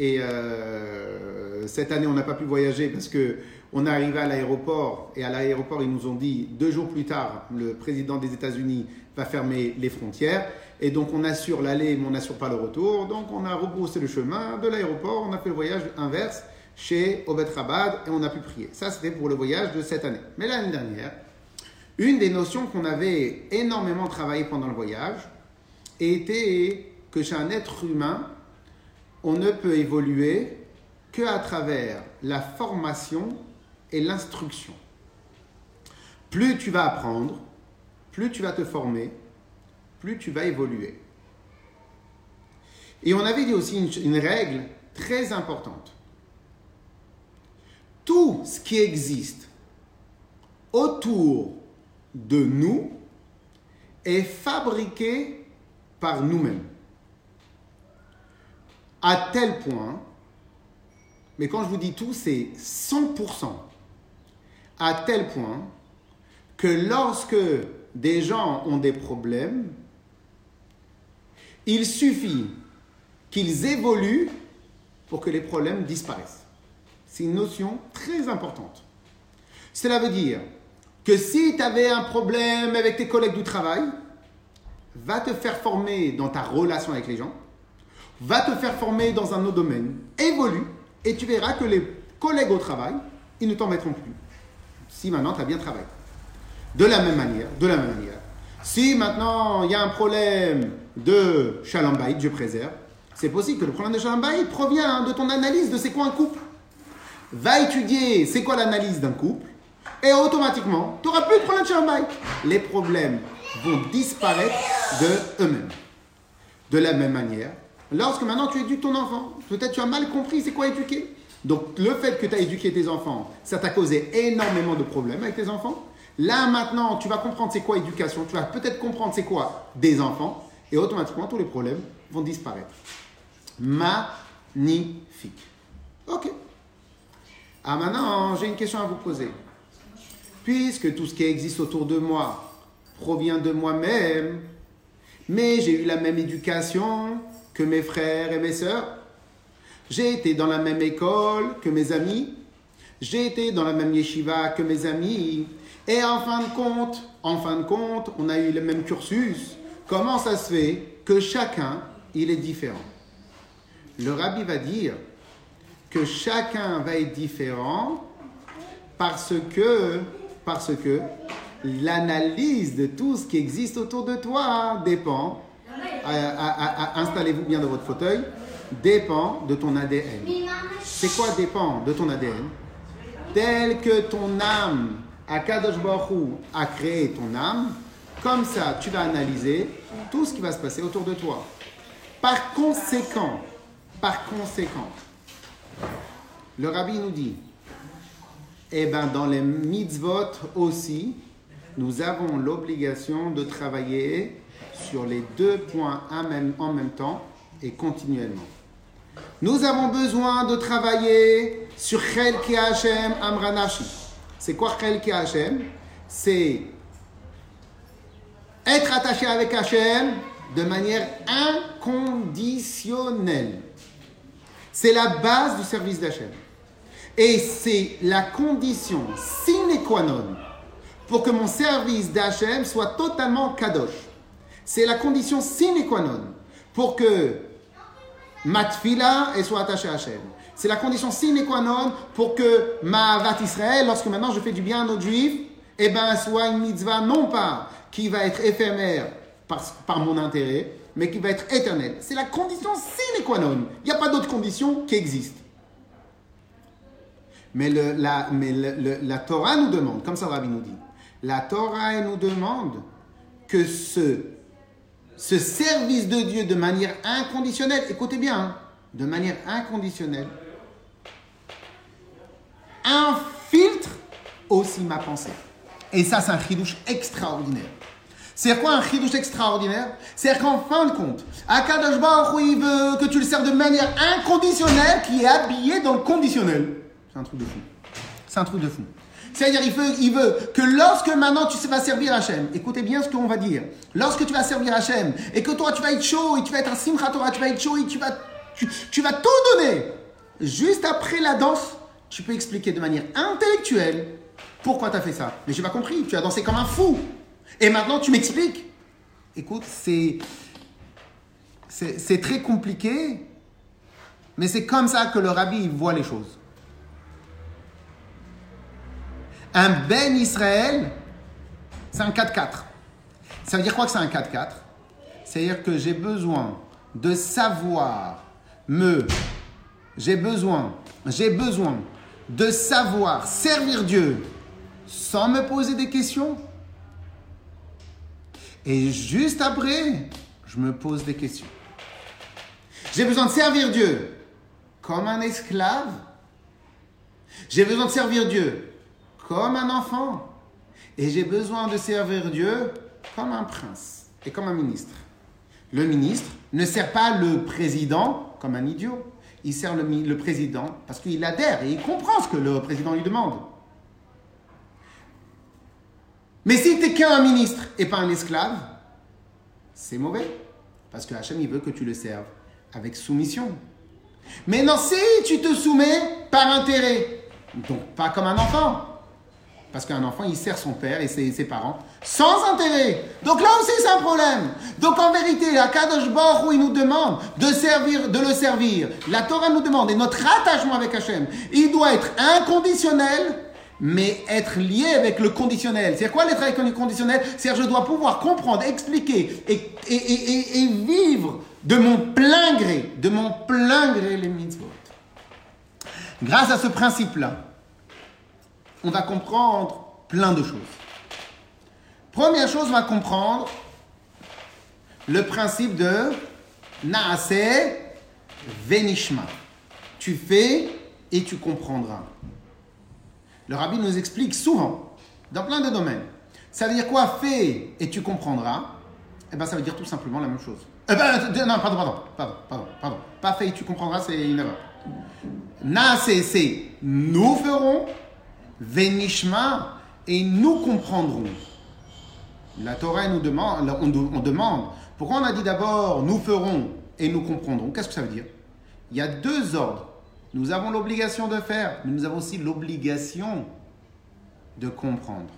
euh, cette année on n'a pas pu voyager parce que on est arrivé à l'aéroport et à l'aéroport ils nous ont dit deux jours plus tard le président des États-Unis va fermer les frontières et donc on assure l'aller mais on n'assure pas le retour donc on a rebroussé le chemin de l'aéroport on a fait le voyage inverse chez Obed Rabad et on a pu prier. Ça, c'était pour le voyage de cette année. Mais l'année dernière, une des notions qu'on avait énormément travaillé pendant le voyage était que chez un être humain, on ne peut évoluer que à travers la formation et l'instruction. Plus tu vas apprendre, plus tu vas te former, plus tu vas évoluer. Et on avait dit aussi une, une règle très importante tout ce qui existe autour de nous est fabriqué par nous-mêmes. À tel point, mais quand je vous dis tout, c'est 100%, à tel point que lorsque des gens ont des problèmes, il suffit qu'ils évoluent pour que les problèmes disparaissent. C'est une notion très importante. Cela veut dire que si tu avais un problème avec tes collègues du travail, va te faire former dans ta relation avec les gens, va te faire former dans un autre domaine, évolue, et tu verras que les collègues au travail, ils ne t'en mettront plus. Si maintenant tu as bien travaillé. De la même manière, de la même manière. Si maintenant il y a un problème de Shalom je préserve, c'est possible que le problème de Shalom provient de ton analyse de c'est quoi un couple va étudier c'est quoi l'analyse d'un couple et automatiquement, tu n'auras plus de problème de Shalom Les problèmes vont disparaître de eux-mêmes. De la même manière, lorsque maintenant tu éduques ton enfant, peut-être tu as mal compris c'est quoi éduquer. Donc le fait que tu as éduqué tes enfants, ça t'a causé énormément de problèmes avec tes enfants. Là maintenant, tu vas comprendre c'est quoi éducation, tu vas peut-être comprendre c'est quoi des enfants, et automatiquement tous les problèmes vont disparaître. Magnifique. Ok. Ah maintenant, j'ai une question à vous poser. Puisque tout ce qui existe autour de moi provient de moi-même, mais j'ai eu la même éducation que mes frères et mes sœurs, j'ai été dans la même école que mes amis, j'ai été dans la même yeshiva que mes amis, et en fin de compte, en fin de compte, on a eu le même cursus. Comment ça se fait que chacun, il est différent? Le rabbi va dire que chacun va être différent parce que, parce que l'analyse de tout ce qui existe autour de toi dépend, installez-vous bien dans votre fauteuil, dépend de ton ADN. C'est quoi dépend de ton ADN Tel que ton âme, Akadosh a créé ton âme, comme ça tu vas analyser tout ce qui va se passer autour de toi. Par conséquent, par conséquent, le rabbi nous dit, eh bien dans les mitzvot aussi, nous avons l'obligation de travailler sur les deux points en même, temps et continuellement. nous avons besoin de travailler sur Chel Ki Hashem Amranashi. C'est quoi Chel Ki Hashem? C'est être attaché avec Hashem de manière inconditionnelle. C'est la base du service d'Hachem. Et c'est la condition sine qua non pour que mon service d'Hachem soit totalement kadosh. C'est la condition sine qua non pour que ma tfila soit attachée à Hachem. C'est la condition sine qua non pour que ma avat Israël, lorsque maintenant je fais du bien à nos juifs, eh ben, soit une mitzvah non pas qui va être éphémère par, par mon intérêt, mais qui va être éternelle. C'est la condition sine qua non. Il n'y a pas d'autre condition qui existe. Mais, la, mais la Torah nous demande, comme ça Rabbi nous dit, la Torah nous demande que ce, ce service de Dieu de manière inconditionnelle, écoutez bien, hein, de manière inconditionnelle, infiltre aussi ma pensée. Et ça, c'est un chidouche extraordinaire. C'est quoi un chidouche extraordinaire? C'est qu'en fin de compte, Akadosh Baruch il veut que tu le sers de manière inconditionnelle qui est habillé dans le conditionnel. C'est un truc de fou. C'est un truc de fou. C'est-à-dire, il veut, que lorsque maintenant tu vas servir Hachem, écoutez bien ce qu'on va dire. Lorsque tu vas servir Hachem et que toi tu vas être chaud et tu vas être un Simchat Torah, tu vas être chaud et tu vas, tu, vas tout donner. Juste après la danse, tu peux expliquer de manière intellectuelle pourquoi tu as fait ça. Mais j'ai pas compris, tu as dansé comme un fou. Et maintenant tu m'expliques. Écoute, c'est, c'est, très compliqué, mais c'est comme ça que le rabbi voit les choses. Un Ben Israël, c'est un 4-4. Ça veut dire quoi que c'est un 4-4 C'est-à-dire que j'ai besoin de savoir me. J'ai besoin, j'ai besoin de savoir servir Dieu sans me poser des questions. Et juste après, je me pose des questions. J'ai besoin de servir Dieu comme un esclave. J'ai besoin de servir Dieu comme un enfant. Et j'ai besoin de servir Dieu comme un prince et comme un ministre. Le ministre ne sert pas le président comme un idiot. Il sert le, président parce qu'il adhère et il comprend ce que le président lui demande. Mais si tu n'es qu'un ministre et pas un esclave, c'est mauvais. Parce que Hachem, il veut que tu le serves avec soumission. Mais non, si tu te soumets par intérêt, donc pas comme un enfant. Parce qu'un enfant, il sert son père et ses, parents sans intérêt. Donc là aussi, c'est un problème. Donc en vérité, la Kadosh Baruch il nous demande de, servir, de le servir. La Torah nous demande, et notre attachement avec Hachem, il doit être inconditionnel, mais être lié avec le conditionnel. C'est quoi l'être avec le conditionnel? C'est-à-dire je dois pouvoir comprendre, expliquer et- et vivre de mon plein gré, de mon plein gré les mitzvot. Grâce à ce principe-là, on va comprendre plein de choses. Première chose, on va comprendre le principe de Naase Venishma. Tu fais et tu comprendras. Le rabbi nous explique souvent, dans plein de domaines. Ça veut dire quoi Fais et tu comprendras? Eh bien, ça veut dire tout simplement la même chose. Eh ben, non, pardon, pardon, pardon, pardon, pardon. Pas fait et tu comprendras, c'est une erreur. Naase, c'est nous ferons. Venishma, et nous comprendrons. La Torah nous demande, on demande, pourquoi on a dit d'abord nous ferons et nous comprendrons Qu'est-ce que ça veut dire? Il y a deux ordres. Nous avons l'obligation de faire, mais nous avons aussi l'obligation de comprendre.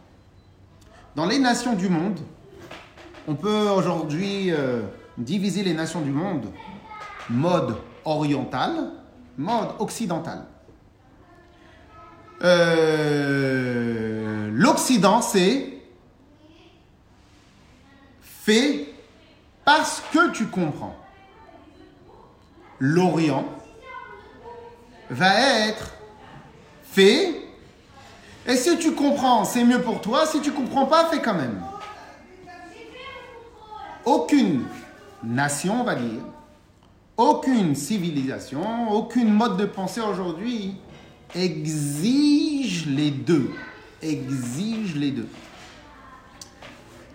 Dans les nations du monde, on peut aujourd'hui euh, diviser les nations du monde mode oriental, mode occidental. Euh, L'Occident, c'est fait parce que tu comprends. L'Orient va être fait. Et si tu comprends, c'est mieux pour toi. Si tu comprends pas, fais quand même. Aucune nation, on va dire, aucune civilisation, aucune mode de pensée aujourd'hui exige les deux. Exige les deux.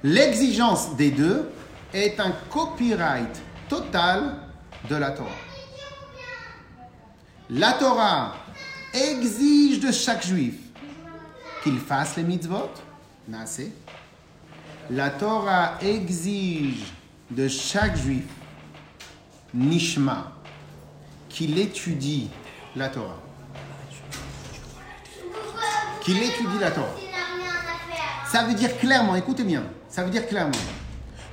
L'exigence des deux est un copyright total de la Torah. La Torah exige de chaque juif qu'il fasse les mitzvot, Naaseh. La Torah exige de chaque juif, Nishma, qu'il étudie la Torah. Qu'il étudie la Torah. Ça veut dire clairement, écoutez bien, ça veut dire clairement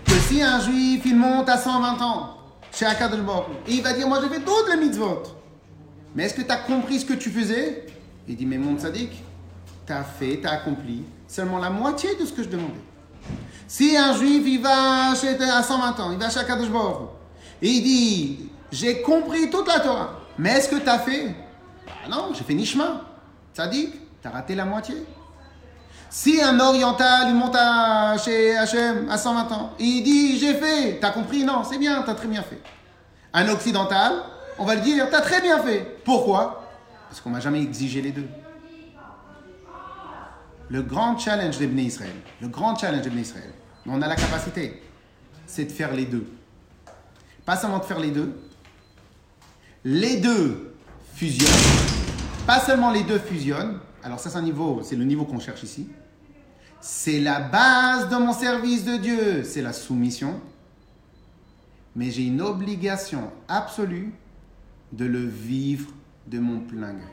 que si un juif il monte à 120 ans chez Akadosh et il va dire Moi j'ai fait les mitzvot, mais est-ce que tu as compris ce que tu faisais? Il dit Mais mon tzaddik, tu as fait, tu as accompli seulement la moitié de ce que je demandais. Si un juif il va chez, à 120 ans, il va chez Akadosh et il dit J'ai compris toute la Torah, mais est-ce que tu as fait? Ah non, j'ai fait Nishma. Tzaddik, tu as raté la moitié? Si un oriental, il monte à, chez Hachem à 120 ans, il dit J'ai fait, t'as compris? Non, c'est bien, t'as très bien fait. Un occidental, on va le dire T'as très bien fait. Pourquoi? Parce qu'on m'a jamais exigé les deux. Le grand challenge des Bnei Israël, le grand challenge des Bnei Israël, on a la capacité, c'est de faire les deux. Pas seulement de faire les deux, les deux fusionnent. Pas seulement les deux fusionnent, alors ça c'est un niveau, c'est le niveau qu'on cherche ici. C'est la base de mon service de Dieu, c'est la soumission. Mais j'ai une obligation absolue de le vivre de mon plein gré.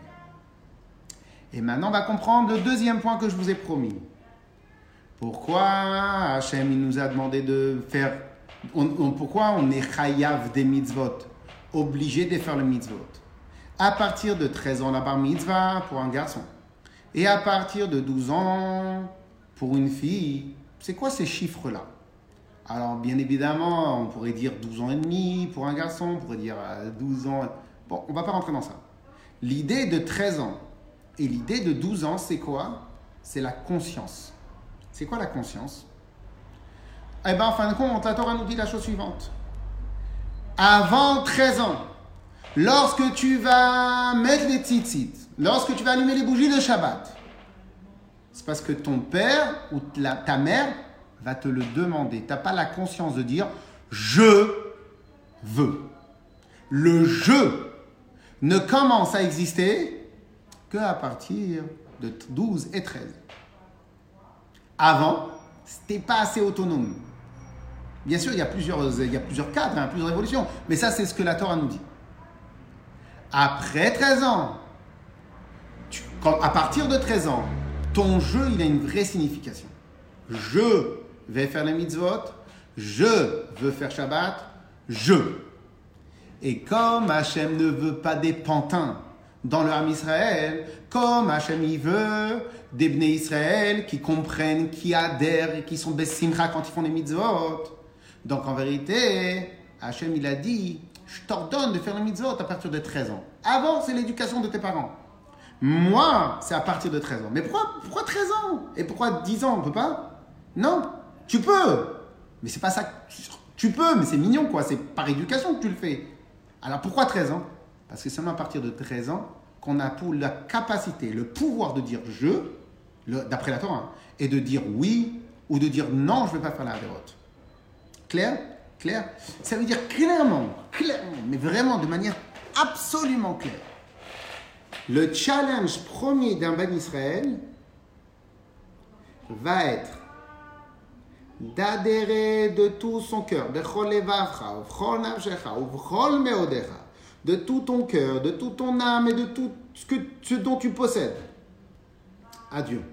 Et maintenant on va comprendre le deuxième point que je vous ai promis. Pourquoi Hachem il nous a demandé de faire... pourquoi on est chayav des mitzvot Obligé de faire le mitzvot? À partir de 13 ans, la bar mitzvah pour un garçon. Et à partir de 12 ans, pour une fille, c'est quoi ces chiffres-là? Alors, bien évidemment, on pourrait dire 12 ans et demi pour un garçon, on pourrait dire euh, 12 ans. Bon, on va pas rentrer dans ça. L'idée de 13 ans et l'idée de 12 ans, c'est quoi? C'est la conscience. C'est quoi la conscience? Eh bien, en fin de compte, la Torah nous dit la chose suivante. Avant 13 ans, lorsque tu vas mettre les tzitzit, lorsque tu vas allumer les bougies de Shabbat, c'est parce que ton père ou ta mère va te le demander. Tu n'as pas la conscience de dire je veux. Le je ne commence à exister que à partir de 12 et 13. Avant, c'était pas assez autonome. Bien sûr, il y a plusieurs, il y a plusieurs cadres, hein, plusieurs évolutions, mais ça, c'est ce que la Torah nous dit. Après 13 ans, quand- à partir de 13 ans, ton jeu, il a une vraie signification. Je vais faire les mitzvot, je veux faire Shabbat, je. Et comme Hachem ne veut pas des pantins dans le Ham Israël, comme Hachem il veut des Bnei Israël qui comprennent, qui adhèrent et qui sont Bessimcha quand ils font les mitzvot. Donc en vérité, Hachem il a dit, je t'ordonne de faire les mitzvot à partir de 13 ans. Avant, c'est l'éducation de tes parents. Moi, c'est à partir de 13 ans. Mais pourquoi, pourquoi 13 ans? Et pourquoi 10 ans? On peut pas? Non, tu peux. Mais c'est pas ça. Tu peux, mais c'est mignon quoi. C'est par éducation que tu le fais. Alors pourquoi 13 ans? Parce que seulement à partir de 13 ans qu'on a pour la capacité, le pouvoir de dire je, d'après la Torah, hein, et de dire oui ou de dire non, je ne vais pas faire la déroute. Clair? Clair? Ça veut dire clairement, clairement, mais vraiment de manière absolument claire. Le challenge premier d'un Ben Israël va être d'adhérer de tout son cœur, de tout ton cœur, de toute ton âme et de tout ce, que, dont tu possèdes, à Dieu.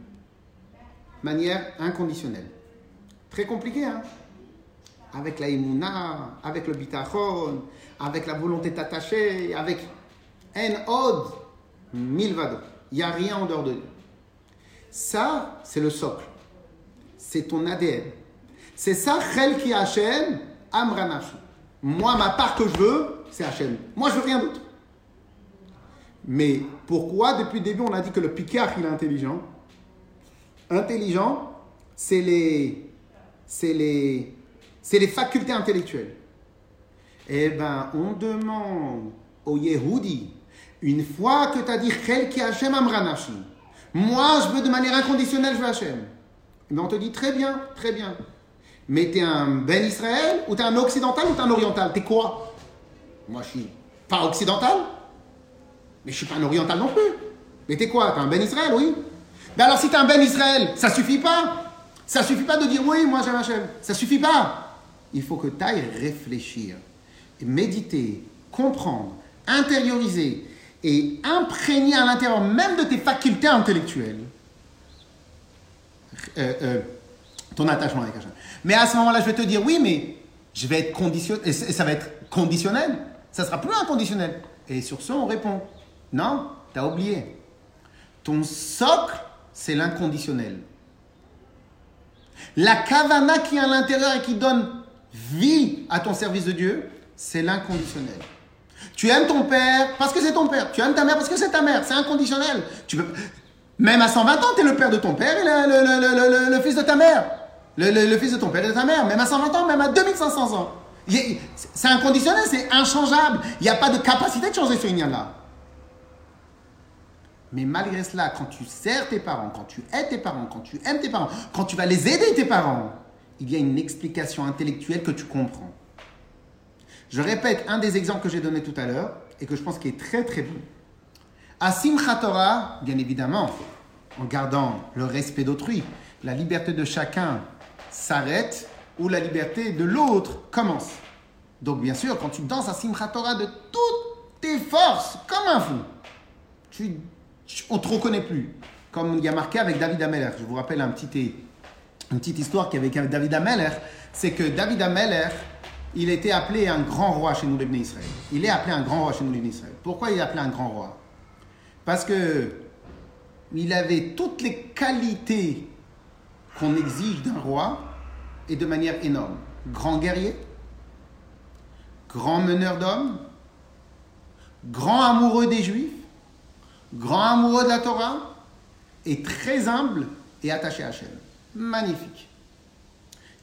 Manière inconditionnelle. Très compliqué, hein? Avec la imuna, avec le bitachon, avec la volonté de t'attacher, avec en od, milvado. Il n'y a rien en dehors de Dieu. Ça, c'est le socle. C'est ton ADN. C'est ça, Chel qui Hachem, Amranash. Moi, ma part que je veux, c'est Hachem. Moi, je veux rien d'autre. Mais pourquoi, depuis le début, on a dit que le Picard, il est intelligent? Intelligent, c'est les, c'est les, c'est les facultés intellectuelles. Eh ben, on demande au Yehudi, une fois que tu as dit ki Hashem Amranashi, moi je veux de manière inconditionnelle, je veux Hashem. Mais on te dit très bien, très bien. Mais t'es un Ben Israël, ou t'es un occidental, ou t'es un oriental? T'es quoi? Moi je suis pas occidental, Mais je suis pas un oriental non plus. Mais t'es quoi? T'es un Ben Israël, oui Ben alors si t'es un Ben Israël, ça suffit pas. Ça suffit pas de dire oui, moi j'aime Hachem. Ça suffit pas. Il faut que tu ailles réfléchir, méditer, comprendre, intérioriser et imprégner à l'intérieur même de tes facultés intellectuelles euh, euh, ton attachement avec Hachem. Mais à ce moment-là, je vais te dire oui, mais ça va être conditionnel. Ça sera plus inconditionnel. Et sur ce, on répond non, tu as oublié. Ton socle, c'est l'inconditionnel. La kavana qui est à l'intérieur et qui donne vie à ton service de Dieu, c'est l'inconditionnel. Tu aimes ton père parce que c'est ton père. Tu aimes ta mère parce que c'est ta mère. C'est inconditionnel. Tu peux... Même à 120 ans, tu es le père de ton père et le, fils de ta mère. Le, fils de ton père et de ta mère. Même à 120 ans, même à 2500 ans. C'est inconditionnel, c'est inchangeable. Il n'y a pas de capacité de changer ce lien-là. Mais malgré cela, quand tu sers tes parents, quand tu aides tes parents, quand tu aimes tes parents, quand tu vas les aider tes parents, il y a une explication intellectuelle que tu comprends. Je répète un des exemples que j'ai donné tout à l'heure et que je pense qu'il est très très bon. À Simchat Torah, bien évidemment, en gardant le respect d'autrui, la liberté de chacun s'arrête où la liberté de l'autre commence. Donc bien sûr, quand tu danses à Simchat Torah de toutes tes forces, comme un fou, tu, tu- on ne te reconnaît plus. Comme il y a marqué avec David Ameller. Je vous rappelle un petit, une petite histoire qu'il y avait avec David Ameller. C'est que David Ameller, il était appelé un grand roi chez nous, Bnei Israël. Il est appelé un grand roi chez nous, Bnei Israël. Pourquoi il est appelé un grand roi? Parce que il avait toutes les qualités qu'on exige d'un roi et de manière énorme. Grand guerrier, grand meneur d'hommes, grand amoureux des Juifs, grand amoureux de la Torah et très humble et attaché à Hachem. Magnifique.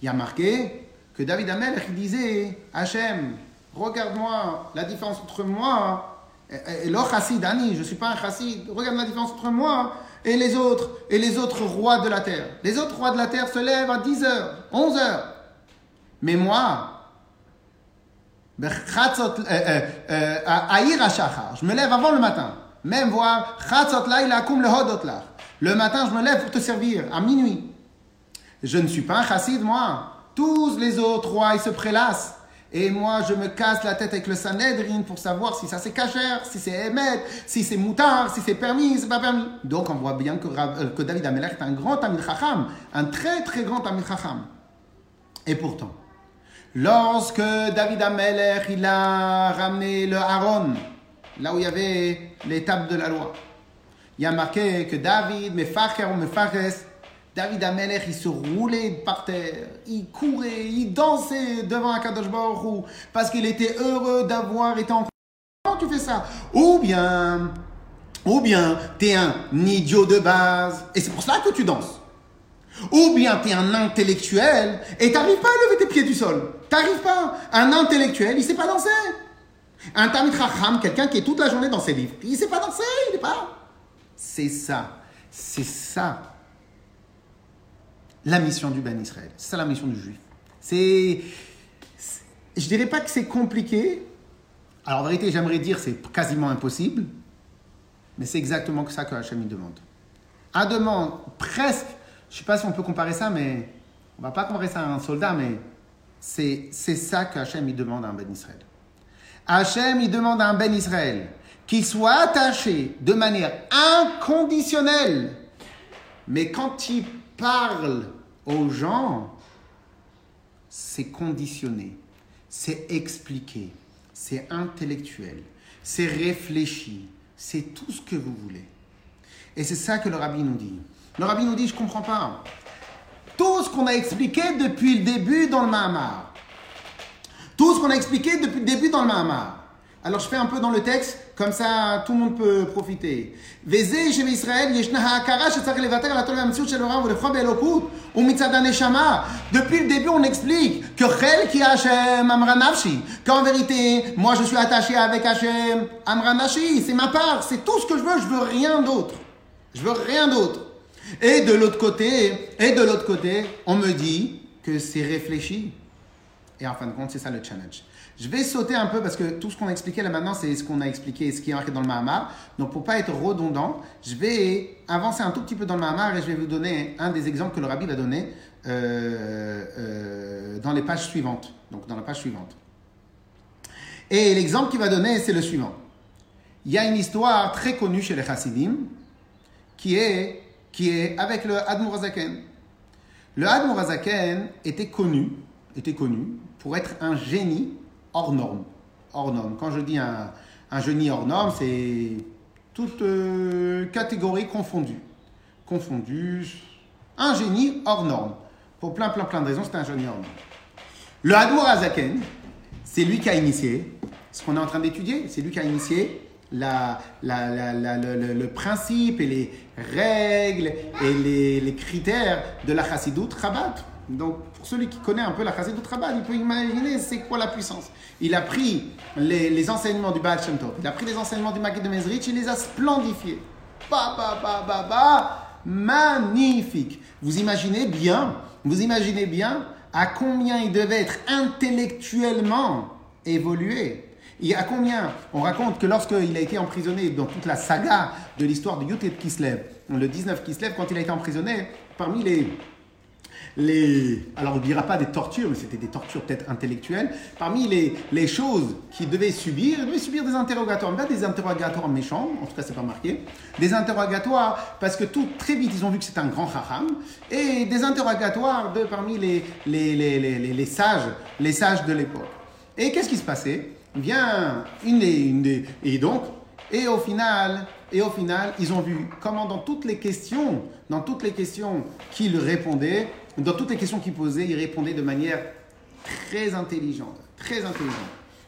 Il y a marqué que David Amel disait Hachem, regarde-moi la différence entre moi et, et chassid je ne suis pas un chassid, regarde la différence entre moi et les autres et les autres rois de la terre. Les autres rois de la terre se lèvent à 10 heures, 11 heures. Mais moi, euh, euh, euh. Je me lève avant le matin. Même voir. Le matin, je me lève pour te servir, à minuit. Je ne suis pas un chassid, moi. Tous les autres rois, ils se prélassent. Et moi, je me casse la tête avec le Sanhedrin pour savoir si ça c'est cachère, si c'est émet, si c'est moutard, si c'est permis, c'est pas permis. Donc, on voit bien que, euh, David Amelech est un grand Tamil Chacham, un très très grand Tamil Chacham. Et pourtant, Lorsque David Ameller, il a ramené le Aaron, là où il y avait tables de la loi, il y a marqué que David, Mefacher ou Mefaches, David Ameller, il se roulait par terre, il courait, il dansait devant Akadosh Baruch parce qu'il était heureux d'avoir été en... Comment tu fais ça? Ou bien, ou bien, t'es un idiot de base, et c'est pour cela que tu danses. Ou bien tu es un intellectuel et t'arrives pas à lever tes pieds du sol. T'arrives pas. Un intellectuel, il sait pas danser. Un Tamid Chacham, quelqu'un qui est toute la journée dans ses livres, il sait pas danser, il est pas. C'est ça. C'est ça. La mission du Ben Israël. C'est ça la mission du juif. C'est. Je dirais pas que c'est compliqué. Alors en vérité, j'aimerais dire c'est quasiment impossible. Mais c'est exactement ça que Hachem demande. Un demande presque, je sais pas si on peut comparer ça, mais on va pas comparer ça à un soldat, mais c'est ça que Hachem demande à un Ben Israël. Hachem demande à un Ben Israël qu'il soit attaché de manière inconditionnelle. Mais quand il parle aux gens, c'est conditionné, c'est expliqué, c'est intellectuel, c'est réfléchi, c'est tout ce que vous voulez. Et c'est ça que le rabbi nous dit. Le rabbi nous dit, je ne comprends pas. Tout ce qu'on a expliqué depuis le début dans le Mahamar. Tout ce qu'on a expliqué depuis le début dans le Mahamar. Alors je fais un peu dans le texte, comme ça tout le monde peut profiter. Depuis le début, on explique que Chel qui Hashem Amranashi, qu'en vérité, moi je suis attaché avec Hashem Amranashi, c'est ma part, c'est tout ce que je veux, je veux rien d'autre. Je veux rien d'autre. Et de l'autre côté, et de l'autre côté, on me dit que c'est réfléchi. Et en fin de compte, c'est ça le challenge. Je vais sauter un peu parce que tout ce qu'on a expliqué là maintenant, c'est ce qu'on a expliqué, ce qui est marqué dans le Mahamar. Donc pour pas être redondant, je vais avancer un tout petit peu dans le Mahamar et je vais vous donner un des exemples que le Rabbi va donner euh, euh, dans les pages suivantes. Donc dans la page suivante. Et l'exemple qu'il va donner, c'est le suivant. Il y a une histoire très connue chez les Hasidim qui est, qui est avec le Admor Azaken. Le Admor Azaken était connu, était connu pour être un génie hors norme. Hors norme. Quand je dis un, génie hors norme, c'est toute euh, catégorie confondue. Confondue. Un génie hors norme. Pour plein, plein, plein de raisons, c'était un génie hors norme. Le Hadmour Azaken, c'est lui qui a initié ce qu'on est en train d'étudier. C'est lui qui a initié le, principe et les règles et les, critères de la Chassidut Rabat. Donc, pour celui qui connaît un peu la Chassidut Rabat, il peut imaginer c'est quoi la puissance. Il a pris les, enseignements du Baal Shem il a pris les enseignements du Maguid de Mezrich, il les a splendifiés. Ba, ba, ba, ba, ba, magnifique. Vous imaginez bien, vous imaginez bien à combien il devait être intellectuellement évolué. Et à combien On raconte que lorsqu'il a été emprisonné dans toute la saga de l'histoire de Yutet Kislev, le 19 Kislev, quand il a été emprisonné, parmi les, alors on ne dira pas des tortures, mais c'était des tortures peut-être intellectuelles. Parmi les, les choses qu'il devait subir, il devait subir des interrogatoires, pas des interrogatoires méchants, en tout cas c'est pas marqué, des interrogatoires parce que tout très vite ils ont vu que c'était un grand hacham, et des interrogatoires de parmi les, les, les, les, sages, les sages de l'époque. Et qu'est-ce qui se passait? Vient une des, une et donc et au final, et au final, ils ont vu comment dans toutes les questions, dans toutes les questions qu'il répondait, dans toutes les questions qu'il posait, il répondait de manière très intelligente, très intelligente.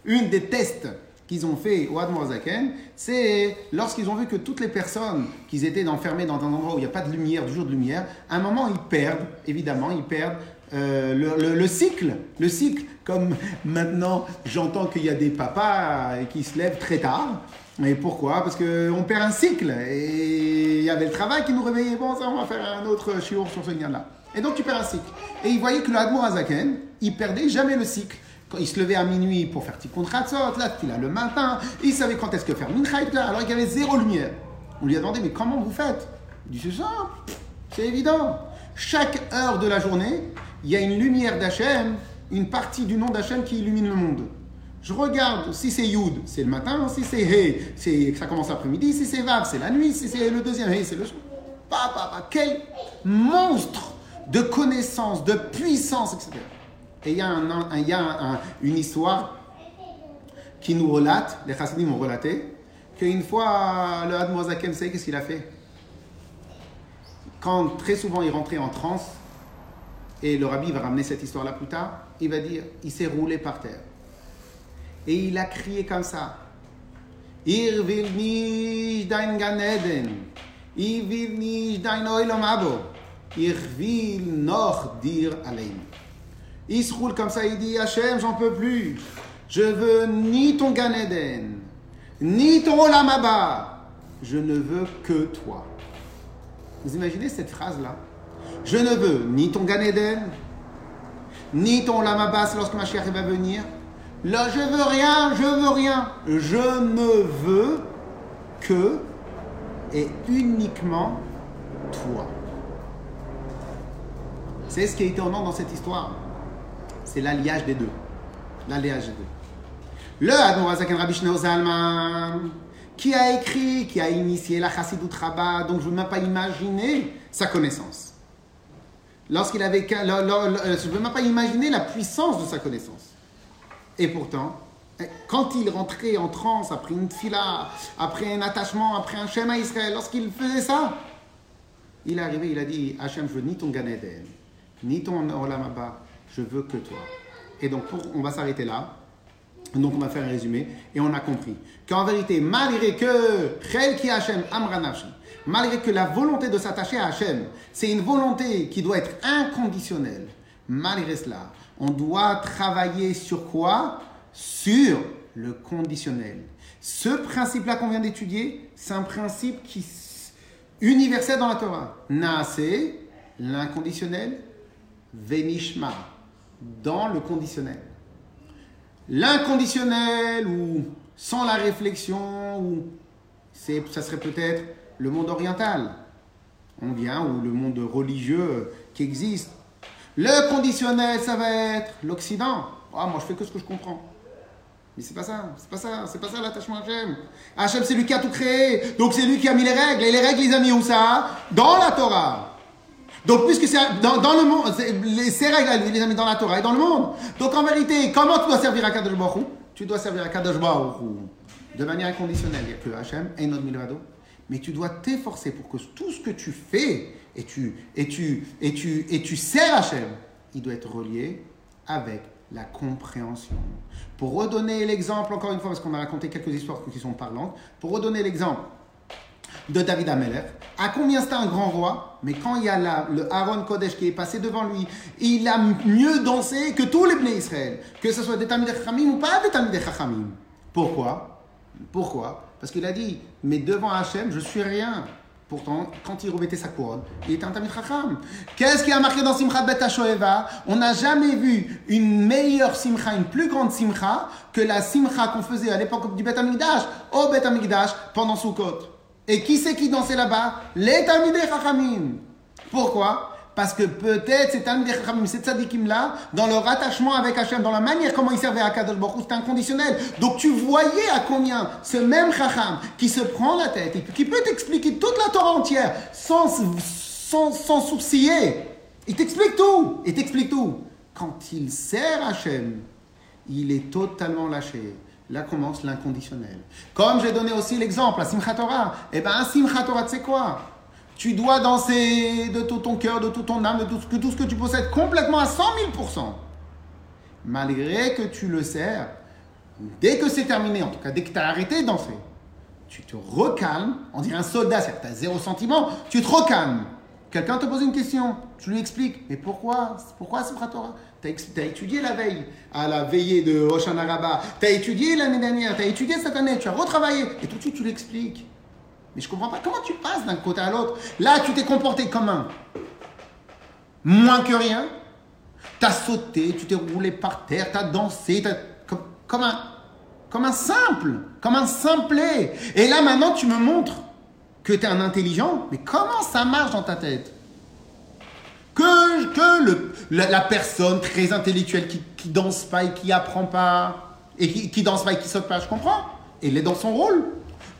Une des tests qu'ils ont fait au Admor Zaken, c'est lorsqu'ils ont vu que toutes les personnes qu'ils étaient enfermées dans un endroit où il n'y a pas de lumière, du jour de lumière, à un moment ils perdent, évidemment, ils perdent euh, le, le- le cycle, le cycle, comme maintenant j'entends qu'il y a des papas qui se lèvent très tard. Et pourquoi? Parce qu'on perd un cycle. Et il y avait le travail qui nous réveillait. Bon, ça, on va faire un autre chiour sur ce lien-là. Et donc tu perds un cycle. Et il voyait que le Hadmour Azaken, il perdait jamais le cycle. Quand il se levait à minuit pour faire Tikkun Chatzot, là, il a le matin, il savait quand est-ce que faire Mincha et tout ça, alors qu'il y avait zéro lumière. On lui a demandé, mais comment vous faites? Il dit, c'est simple, c'est évident. Chaque heure de la journée, il y a une lumière d'Hachem, une partie du nom d'Hachem qui illumine le monde. Je regarde si c'est Yud, c'est le matin, si c'est He, c'est ça commence l'après-midi, si c'est Vav, c'est la nuit, si c'est le deuxième He, c'est le soir. Pa, pa, pa, quel monstre de connaissance, de puissance, etc. Et il y a, une histoire qui nous relate, les chassidim ont relaté, qu'une fois le Hadmour Zaken, vous qu'est-ce qu'il a fait? Quand très souvent il rentrait en transe, et le rabbi va ramener cette histoire-là plus tard, il va dire, il s'est roulé par terre. Et il a crié comme ça. Ir dein Gan Eden. Ich will nicht dein. Il se roule comme ça, il dit Hachem, j'en peux plus. Je veux ni ton Gan Eden, ni ton Olam Abba. Je ne veux que toi. Vous imaginez cette phrase-là? Je ne veux ni ton Gan Eden, ni ton c'est lorsque Mashiach va venir. Là, je veux rien, je veux rien. Je ne veux que et uniquement toi. C'est ce qui est étonnant dans cette histoire. C'est l'alliage des deux. L'alliage des deux. Le Admor Azaken Rabbi Zalman, qui a écrit, qui a initié la Chassidut Rabbah, donc je ne veux même pas imaginer sa connaissance. Lorsqu'il avait, le- je ne veux même pas imaginer la puissance de sa connaissance. Et pourtant, quand il rentrait en transe après une fila, après un attachement, après un schéma Israël, lorsqu'il faisait ça, il est arrivé, il a dit Hachem, je veux ni ton Gan Eden, ni ton Olam Abba, je veux que toi. Et donc, pour- on va s'arrêter là. Donc, on va faire un résumé. Et on a compris qu'en vérité, malgré que ki Nafshi, malgré que la volonté de s'attacher à Hachem, c'est une volonté qui doit être inconditionnelle, malgré cela, on doit travailler sur quoi? Sur le conditionnel. Ce principe-là qu'on vient d'étudier, c'est un principe qui universel dans la Torah. Naase, l'inconditionnel, venishma, dans le conditionnel. l'inconditionnel ou sans la réflexion, ou ça serait peut-être le monde oriental. On vient, ou le monde religieux qui existe. Le conditionnel, ça va être l'Occident. Ah, moi, je fais que ce que je comprends. Mais c'est pas ça, c'est pas ça, c'est pas ça l'attachement à Hachem. Hachem, c'est lui qui a tout créé. Donc c'est lui qui a mis les règles. Et les règles, les a mis où ça? Dans la Torah. Donc, puisque c'est dans, le monde, c'est- les- ces lui, les a mis dans la Torah et dans le monde. Donc, en vérité, comment tu dois servir à Kadosh Baruch Tu dois servir à Kadosh Baruch de manière inconditionnelle. Il n'y a que Hachem et notre milvado. Mais tu dois t'efforcer pour que tout ce que tu fais et tu, et tu, et tu, et tu sers Hachem, il doit être relié avec la compréhension. Pour redonner l'exemple, encore une fois, parce qu'on a raconté quelques histoires qui sont parlantes, pour redonner l'exemple de David Ameller. À combien c'était un grand roi Mais quand il y a le Aaron Kodesh qui est passé devant lui, il a mieux dansé que tous les Bnei Israël, que ce soit des Tamid Chachamim ou pas des Tamid Chachamim. Pourquoi? Pourquoi? Parce qu'il a dit, mais devant Hachem, je suis rien. Pourtant, quand il revêtait sa couronne, il était un Tamid Chacham. Qu'est-ce qui a marqué dans Simchat Bet HaShoeva? On n'a jamais vu une meilleure Simcha, une plus grande Simcha que la Simcha qu'on faisait à l'époque du Bet Amikdash, au Bet Amikdash, pendant Sukkot. Et qui c'est qui dansait là-bas? Les Talmidei Chachamim. Pourquoi? Parce que peut-être ces Talmidei Chachamim, ces tzadikim-là, dans leur attachement avec Hachem, dans la manière comment ils servaient à Kadosh Baruch c'était inconditionnel. Donc tu voyais à combien ce même Chacham qui se prend la tête et qui peut t'expliquer toute la Torah entière sans, sans, sans sourciller. Il t'explique tout. Il t'explique tout. Quand il sert Hachem, il est totalement lâché. Là commence l'inconditionnel. Comme j'ai donné aussi l'exemple à Simchat Torah. Eh bien, Simchat Torah, tu sais quoi? Tu dois danser de tout ton cœur, de toute ton âme, de tout ce, que, tu possèdes, complètement à 100 000% Malgré que tu le sers, dès que c'est terminé, en tout cas dès que tu as arrêté de danser, tu te recalmes, on dirait un soldat, c'est-à-dire tu as zéro sentiment, tu te recalmes. Quelqu'un te pose une question, tu lui expliques, mais pourquoi? Pourquoi Simchat Torah Tu as, étudié la veille, à la veillée de Hoshana Rabbah, tu as étudié l'année dernière, tu as étudié cette année, tu as retravaillé, et tout de suite tu l'expliques. Mais je comprends pas, comment tu passes d'un côté à l'autre? Là, tu t'es comporté comme un moins que rien, tu as sauté, tu t'es roulé par terre, tu as dansé, comme un, comme un simple, comme un simplet. Et là, maintenant, tu me montres que tu es un intelligent, mais comment ça marche dans ta tête? Que, la, personne très intellectuelle qui, qui danse pas et qui apprend pas, et qui, qui danse pas et qui saute pas, je comprends. Il est dans son rôle.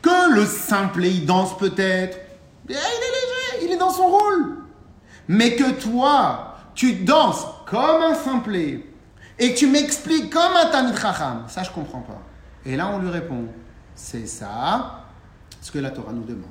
Que le simplet, il danse peut-être. Eh, Il est léger, il est dans son rôle. Mais que toi, tu danses comme un simplet et tu m'expliques comme un Chacham, ça je comprends pas. Et là on lui répond, c'est ça ce que la Torah nous demande.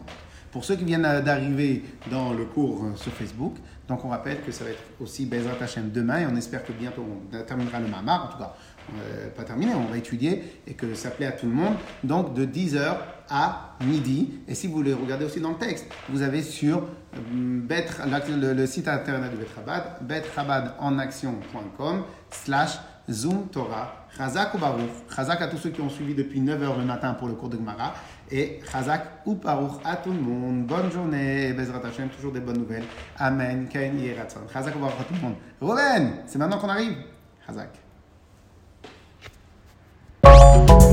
Pour ceux qui viennent d'arriver dans le cours euh, sur Facebook, donc on rappelle que ça va être aussi Bezrat Hashem demain et on espère que bientôt on terminera le Mamar, en tout cas euh, pas terminé, on va étudier et que ça plaît à tout le monde. Donc de 10h à midi. Et si vous voulez regarder aussi dans le texte, vous avez sur euh, le site internet de Betrabad, betrabadenaction.com slash Zoom Torah. Chazak ou Baruch. Chazak à tous ceux qui ont suivi depuis 9h le matin pour le cours de Gemara. Et Chazak ou Baruch à tout le monde. Bonne journée. Bezrat Hashem, toujours des bonnes nouvelles. Amen. Ken Yeratzon. Chazak ou à tout le monde. Roven, c'est maintenant qu'on arrive. Chazak.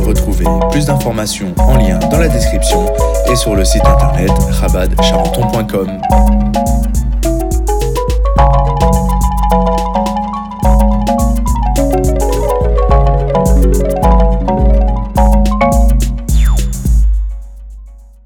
Retrouvez plus d'informations en lien dans la description et sur le site internet rabadcharenton.com.